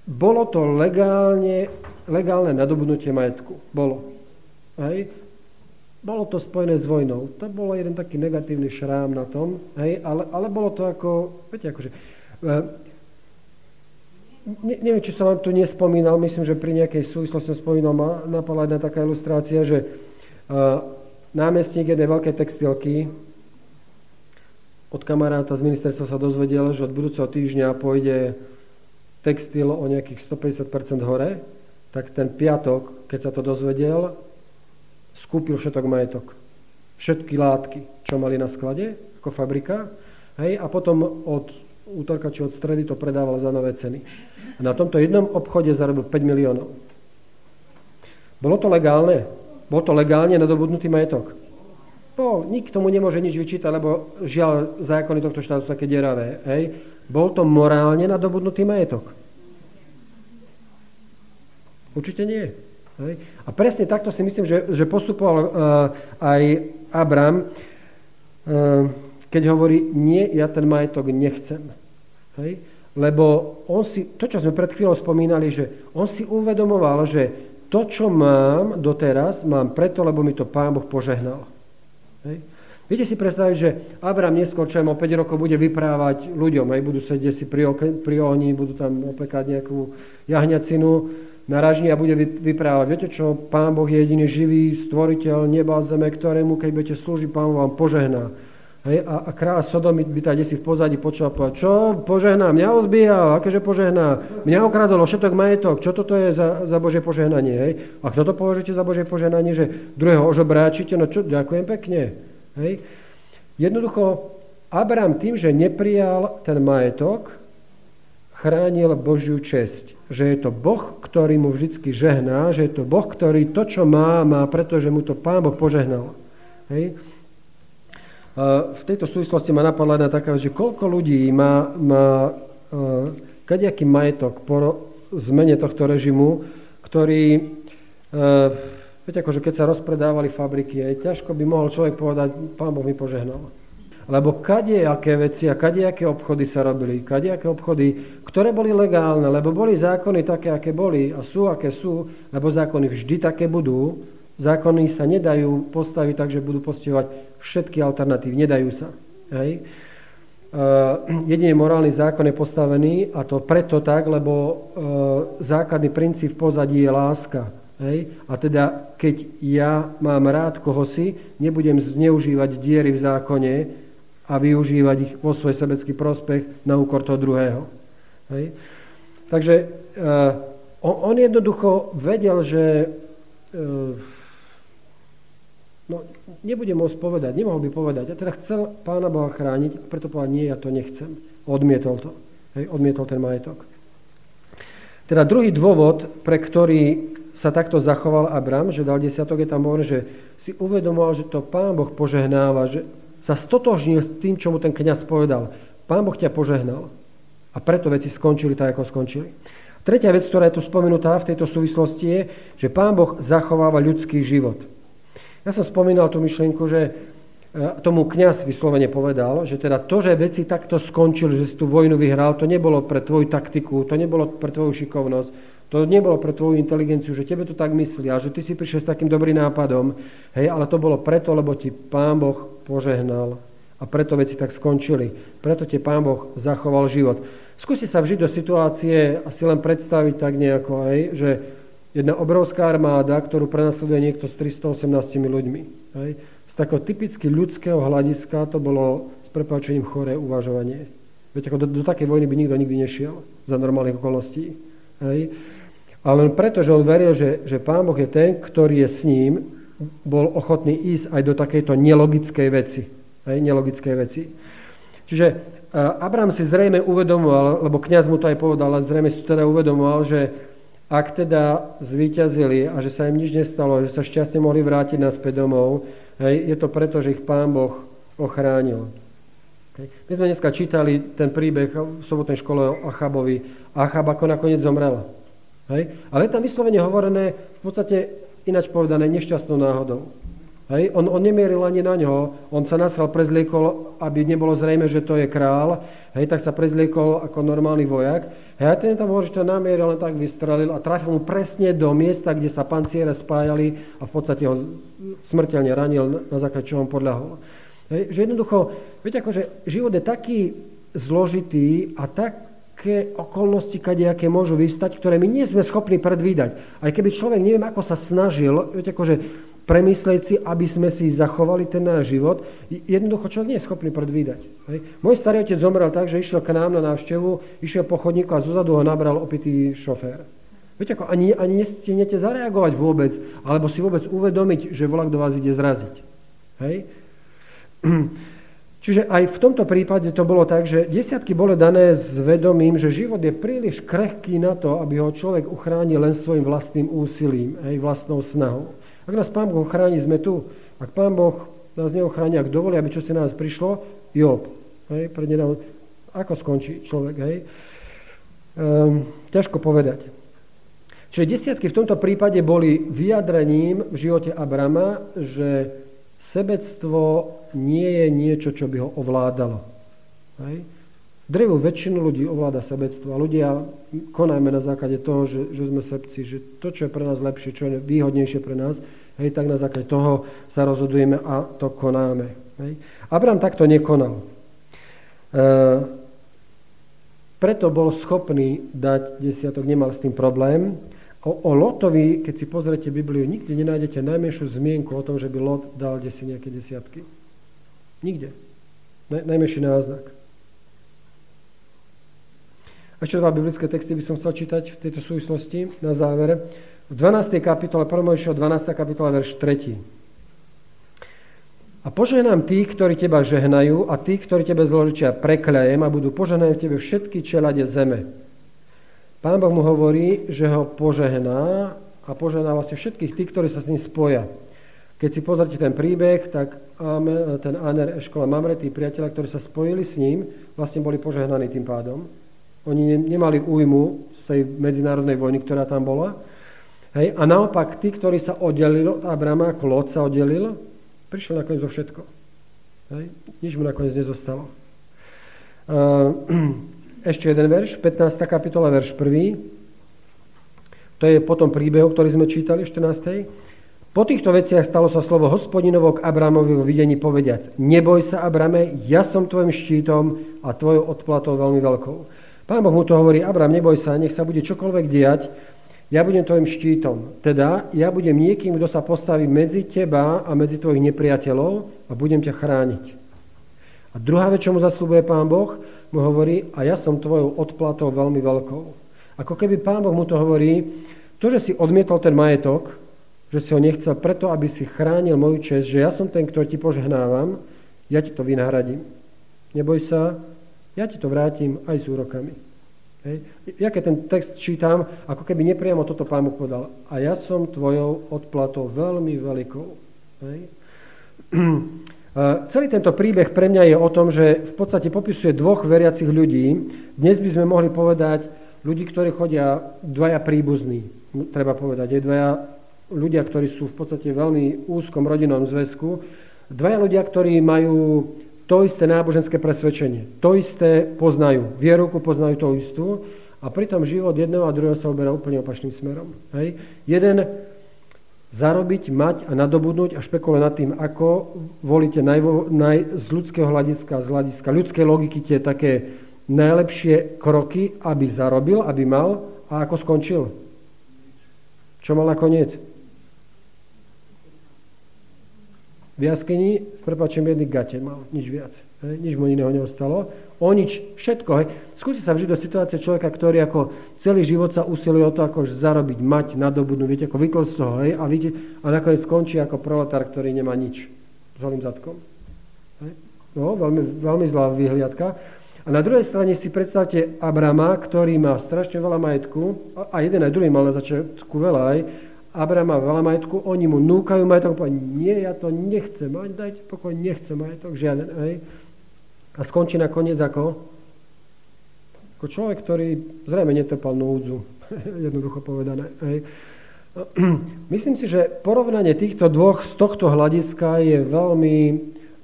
bolo to legálne, legálne nadobudnutie majetku. Bolo. Hej. Bolo to spojené s vojnou. To bol jeden taký negatívny šrám na tom, hej, ale, ale bolo to ako, viete, akože, e, ne, neviem, či som vám tu nespomínal, myslím, že pri nejakej súvislosti som spomínal, ma napadla jedna taká ilustrácia, že uh, námestník jednej veľkej textilky od kamaráta z ministerstva sa dozvedel, že od budúceho týždňa pôjde textil o nejakých 150% hore, tak ten piatok, keď sa to dozvedel, skúpil všetok majetok. Všetky látky, čo mali na sklade, ako fabrika, hej, a potom od útorka či od stredy to predával za nové ceny. A na tomto jednom obchode zarobil 5 miliónov. Bolo to legálne? Bol to legálne nadobudnutý majetok? Bol. Nikto mu nemôže nič vyčítať, lebo žiaľ zákony tohto štátu sú také deravé. Hej. Bol to morálne nadobudnutý majetok? Určite nie. Hej. A presne takto si myslím, že, že postupoval uh, aj Abram, uh, keď hovorí, nie, ja ten majetok nechcem. Hej. Lebo on si, to, čo sme pred chvíľou spomínali, že on si uvedomoval, že to, čo mám doteraz, mám preto, lebo mi to Pán Boh požehnal. Hej. Viete si predstaviť, že Abraham neskôr, čo o 5 rokov bude vyprávať ľuďom, aj budú sedieť si pri, pri ohni, budú tam opekať nejakú jahňacinu na ražni a bude vyprávať. Viete čo, Pán Boh je jediný živý stvoriteľ neba a zeme, ktorému, keď budete slúžiť, Pán Boh vám požehná. Hej, a, a kráľ Sodomy by tak si v pozadí počul povedať, čo požehná, mňa ozbíjal, akéže požehná, mňa okradol všetok majetok, čo toto je za, za Božie požehnanie, hej? A kto to považujete za Božie požehnanie, že druhého ožobráčite, no čo, ďakujem pekne, hej? Jednoducho, Abraham tým, že neprijal ten majetok, chránil Božiu česť. Že je to Boh, ktorý mu vždy žehná, že je to Boh, ktorý to, čo má, má, pretože mu to Pán Boh požehnal. Hej? V tejto súvislosti ma napadla jedna taká, že koľko ľudí má, má kadejaký majetok po zmene tohto režimu, ktorý, viete, akože keď sa rozpredávali fabriky, aj ťažko by mohol človek povedať, pán Boh mi požehnal. Lebo kadejaké veci a kadejaké obchody sa robili, kadejaké obchody, ktoré boli legálne, lebo boli zákony také, aké boli a sú, aké sú, lebo zákony vždy také budú, Zákony sa nedajú postaviť tak, že budú postihovať všetky alternatívy. Nedajú sa. Hej. Uh, jedine morálny zákon je postavený a to preto tak, lebo uh, základný princíp v pozadí je láska. Hej? A teda, keď ja mám rád koho si, nebudem zneužívať diery v zákone a využívať ich vo svoj sebecký prospech na úkor toho druhého. Hej? Takže uh, on, on jednoducho vedel, že No, nebudem môcť povedať, nemohol by povedať. Ja teda chcel pána Boha chrániť, preto povedal, nie, ja to nechcem. Odmietol to. Hej, odmietol ten majetok. Teda druhý dôvod, pre ktorý sa takto zachoval Abram, že dal desiatok, je tam hovorí, že si uvedomoval, že to pán Boh požehnáva, že sa stotožnil s tým, čo mu ten kniaz povedal. Pán Boh ťa požehnal. A preto veci skončili tak, ako skončili. Tretia vec, ktorá je tu spomenutá v tejto súvislosti je, že pán Boh zachováva ľudský život. Ja som spomínal tú myšlienku, že tomu kňaz vyslovene povedal, že teda to, že veci takto skončili, že si tú vojnu vyhral, to nebolo pre tvoju taktiku, to nebolo pre tvoju šikovnosť, to nebolo pre tvoju inteligenciu, že tebe to tak myslí a že ty si prišiel s takým dobrým nápadom, hej, ale to bolo preto, lebo ti Pán Boh požehnal a preto veci tak skončili. Preto ti Pán Boh zachoval život. Skúste sa vžiť do situácie a si len predstaviť tak nejako, hej, že jedna obrovská armáda, ktorú prenasleduje niekto s 318 ľuďmi. Hej, z takého typicky ľudského hľadiska to bolo s prepáčením choré uvažovanie. Veď ako do, do takej vojny by nikto nikdy nešiel za normálnych okolností. Hej. Ale len preto, že on veril, že, že Pán Boh je ten, ktorý je s ním, bol ochotný ísť aj do takejto nelogickej veci. Hej, nelogickej veci. Čiže Abraham si zrejme uvedomoval, lebo kniaz mu to aj povedal, ale zrejme si to teda uvedomoval, že ak teda zvíťazili a že sa im nič nestalo, že sa šťastne mohli vrátiť naspäť domov, Hej, je to preto, že ich Pán Boh ochránil. Hej. My sme dneska čítali ten príbeh v sobotnej škole o Achabovi. Achab ako nakoniec zomrel. Hej. Ale je tam vyslovene hovorené, v podstate ináč povedané, nešťastnou náhodou. Hej. On, on nemieril ani na ňo, on sa nasral, prezliekol, aby nebolo zrejme, že to je král, hej, tak sa prezliekol ako normálny vojak. A ten tam hovorí, že to namieril, len tak vystrelil a trafil mu presne do miesta, kde sa panciere spájali a v podstate ho smrteľne ranil, na základe čoho on podľahol. Že jednoducho, viete, akože život je taký zložitý a také okolnosti, kadejaké môžu vystať, ktoré my nie sme schopní predvídať. Aj keby človek neviem, ako sa snažil, viete, akože premyslieť si, aby sme si zachovali ten náš život. Jednoducho človek nie je schopný predvídať. Hej. Môj starý otec zomrel tak, že išiel k nám na návštevu, išiel po chodníku a zozadu ho nabral opitý šofér. Viete, ako ani, ani nestihnete zareagovať vôbec, alebo si vôbec uvedomiť, že volak do vás ide zraziť. Hej? Čiže aj v tomto prípade to bolo tak, že desiatky boli dané s vedomím, že život je príliš krehký na to, aby ho človek uchránil len svojim vlastným úsilím, aj vlastnou snahou. Ak nás Pán Boh chráni, sme tu. Ak Pán Boh nás neochráni, ak dovolí, aby čo si nás prišlo, Job. Hej, prednedávno, ako skončí človek, hej? Um, ťažko povedať. Čiže desiatky v tomto prípade boli vyjadrením v živote Abrama, že sebectvo nie je niečo, čo by ho ovládalo. Hej. Drevú väčšinu ľudí ovláda sebectvo a ľudia konajme na základe toho, že, že sme sebci, že to, čo je pre nás lepšie, čo je výhodnejšie pre nás, hej, tak na základe toho sa rozhodujeme a to konáme. Hej. Abraham takto nekonal. E, preto bol schopný dať desiatok, nemal s tým problém, O, o Lotovi, keď si pozrete Bibliu, nikde nenájdete najmenšiu zmienku o tom, že by Lot dal desi nejaké desiatky. Nikde. Naj, najmenší náznak. Ešte dva biblické texty by som chcel čítať v tejto súvislosti na záver. V 12. kapitole, 1. 12. kapitola, verš 3. A požehnám tých, ktorí teba žehnajú a tých, ktorí tebe zložičia prekľajem a budú požehnajú tebe všetky čelade zeme. Pán Boh mu hovorí, že ho požehná a požehná vlastne všetkých tých, ktorí sa s ním spoja. Keď si pozrite ten príbeh, tak ten Aner, Eškola Mamre, tí priateľa, ktorí sa spojili s ním, vlastne boli požehnaní tým pádom. Oni nemali újmu z tej medzinárodnej vojny, ktorá tam bola. Hej. A naopak, tí, ktorí sa oddelili od Abrama, ako Lot sa oddelil, prišiel nakoniec zo všetko. Hej. Nič mu nakoniec nezostalo. Ešte jeden verš, 15. kapitola, verš 1. To je potom príbehu, ktorý sme čítali v 14. Po týchto veciach stalo sa slovo hospodinovo k Abramovi vo videní povediac. Neboj sa, Abrame, ja som tvojim štítom a tvojou odplatou veľmi veľkou. Pán Boh mu to hovorí, Abram, neboj sa, nech sa bude čokoľvek diať, ja budem tvojim štítom. Teda ja budem niekým, kto sa postaví medzi teba a medzi tvojich nepriateľov a budem ťa chrániť. A druhá vec, čo mu zaslúbuje Pán Boh, mu hovorí, a ja som tvojou odplatou veľmi veľkou. Ako keby Pán Boh mu to hovorí, to, že si odmietol ten majetok, že si ho nechcel preto, aby si chránil moju čest, že ja som ten, ktorý ti požehnávam, ja ti to vynahradím. Neboj sa, ja ti to vrátim aj s úrokami. Hej. Ja keď ten text čítam, ako keby nepriamo toto pán Boh povedal. A ja som tvojou odplatou veľmi veľkou. Hej. Celý tento príbeh pre mňa je o tom, že v podstate popisuje dvoch veriacich ľudí. Dnes by sme mohli povedať ľudí, ktorí chodia dvaja príbuzní, treba povedať. Je dvaja ľudia, ktorí sú v podstate veľmi úzkom rodinnom zväzku. Dvaja ľudia, ktorí majú to isté náboženské presvedčenie, to isté poznajú, vierovku poznajú to istú a pritom život jedného a druhého sa uberá úplne opačným smerom. Hej. Jeden zarobiť, mať a nadobudnúť a špekulovať nad tým, ako volíte naj, naj, z ľudského hľadiska, z hľadiska ľudskej logiky tie také najlepšie kroky, aby zarobil, aby mal a ako skončil. Čo mal nakoniec? V jaskyni, s prepačením, jedný gate mal, nič viac. Hej, nič mu iného neostalo. O nič, všetko. Hej. Skúsi sa vžiť do situácie človeka, ktorý ako celý život sa usiluje o to, ako zarobiť, mať, nadobudnúť, viete, ako vykol z toho, hej, a, vidíte, a nakoniec skončí ako proletár, ktorý nemá nič. S holým zadkom. Hej. No, veľmi, veľmi zlá vyhliadka. A na druhej strane si predstavte Abrama, ktorý má strašne veľa majetku, a jeden aj druhý mal na začiatku veľa aj, Abraham má veľa majetku, oni mu núkajú majetok, povie, nie, ja to nechcem mať, dajte pokoj, nechcem majetok, žiaden, hej. A skončí nakoniec ako? Ako človek, ktorý zrejme netopal núdzu, jednoducho povedané, hej. Myslím si, že porovnanie týchto dvoch z tohto hľadiska je veľmi,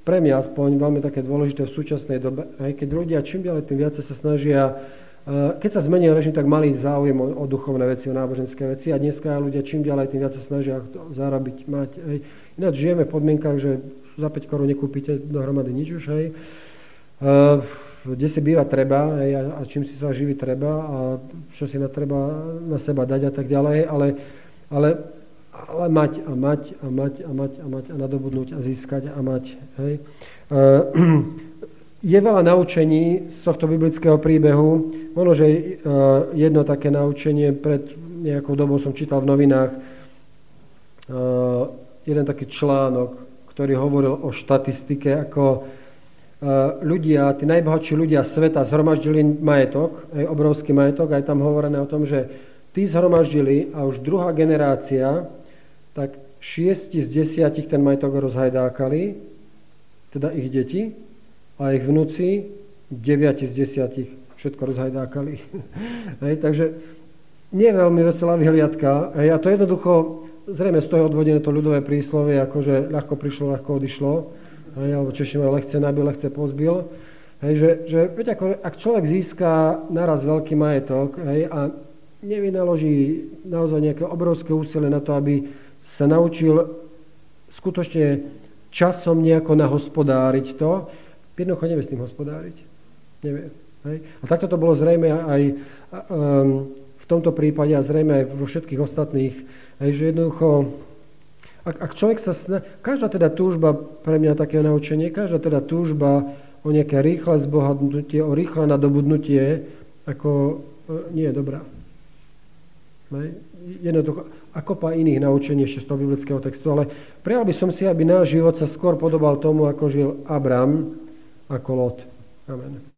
pre mňa aspoň, veľmi také dôležité v súčasnej dobe, hej, keď ľudia čím ďalej tým viacej sa snažia keď sa zmenil režim, tak mali záujem o, o duchovné veci, o náboženské veci a dneska ľudia čím ďalej, tým viac sa snažia zarobiť, mať. Hej. Ináč žijeme v podmienkach, že za 5 korún nekúpite dohromady nič už, hej. Uh, kde si býva treba hej, a, a čím si sa živí treba a čo si na treba na seba dať a tak ďalej, ale, ale, ale mať a mať a mať a mať a mať a nadobudnúť a získať a mať. Hej. Uh, je veľa naučení z tohto biblického príbehu. Možno, že e, jedno také naučenie pred nejakou dobou som čítal v novinách e, jeden taký článok, ktorý hovoril o štatistike, ako e, ľudia, tí najbohatší ľudia sveta zhromaždili majetok, aj obrovský majetok, aj tam hovorené o tom, že tí zhromaždili a už druhá generácia, tak šiesti z desiatich ten majetok rozhajdákali, teda ich deti, a ich vnúci, 9 z 10 všetko rozhajdákali. Hej, takže nie veľmi veselá vyhliadka. Hej, a to jednoducho, zrejme z toho je odvodené to ľudové príslovie, akože ľahko prišlo, ľahko odišlo. Hej, alebo Češi majú lehce nabil, lehce pozbil. Hej, že, že veď ako, ak človek získa naraz veľký majetok hej, a nevynaloží naozaj nejaké obrovské úsilie na to, aby sa naučil skutočne časom nejako nahospodáriť to, Jednoducho nevie s tým hospodáriť. Nevie. Hej? A takto to bolo zrejme aj um, v tomto prípade a zrejme aj vo všetkých ostatných. Hej, že jednoducho, ak, ak človek sa sna... Každá teda túžba, pre mňa také naučenie, každá teda túžba o nejaké rýchle zbohatnutie, o rýchle nadobudnutie, ako e, nie je dobrá. Hej? Jednoducho, ako pa iných naučení ešte z toho biblického textu, ale prijal by som si, aby náš život sa skôr podobal tomu, ako žil Abram, ako Lot. Amen.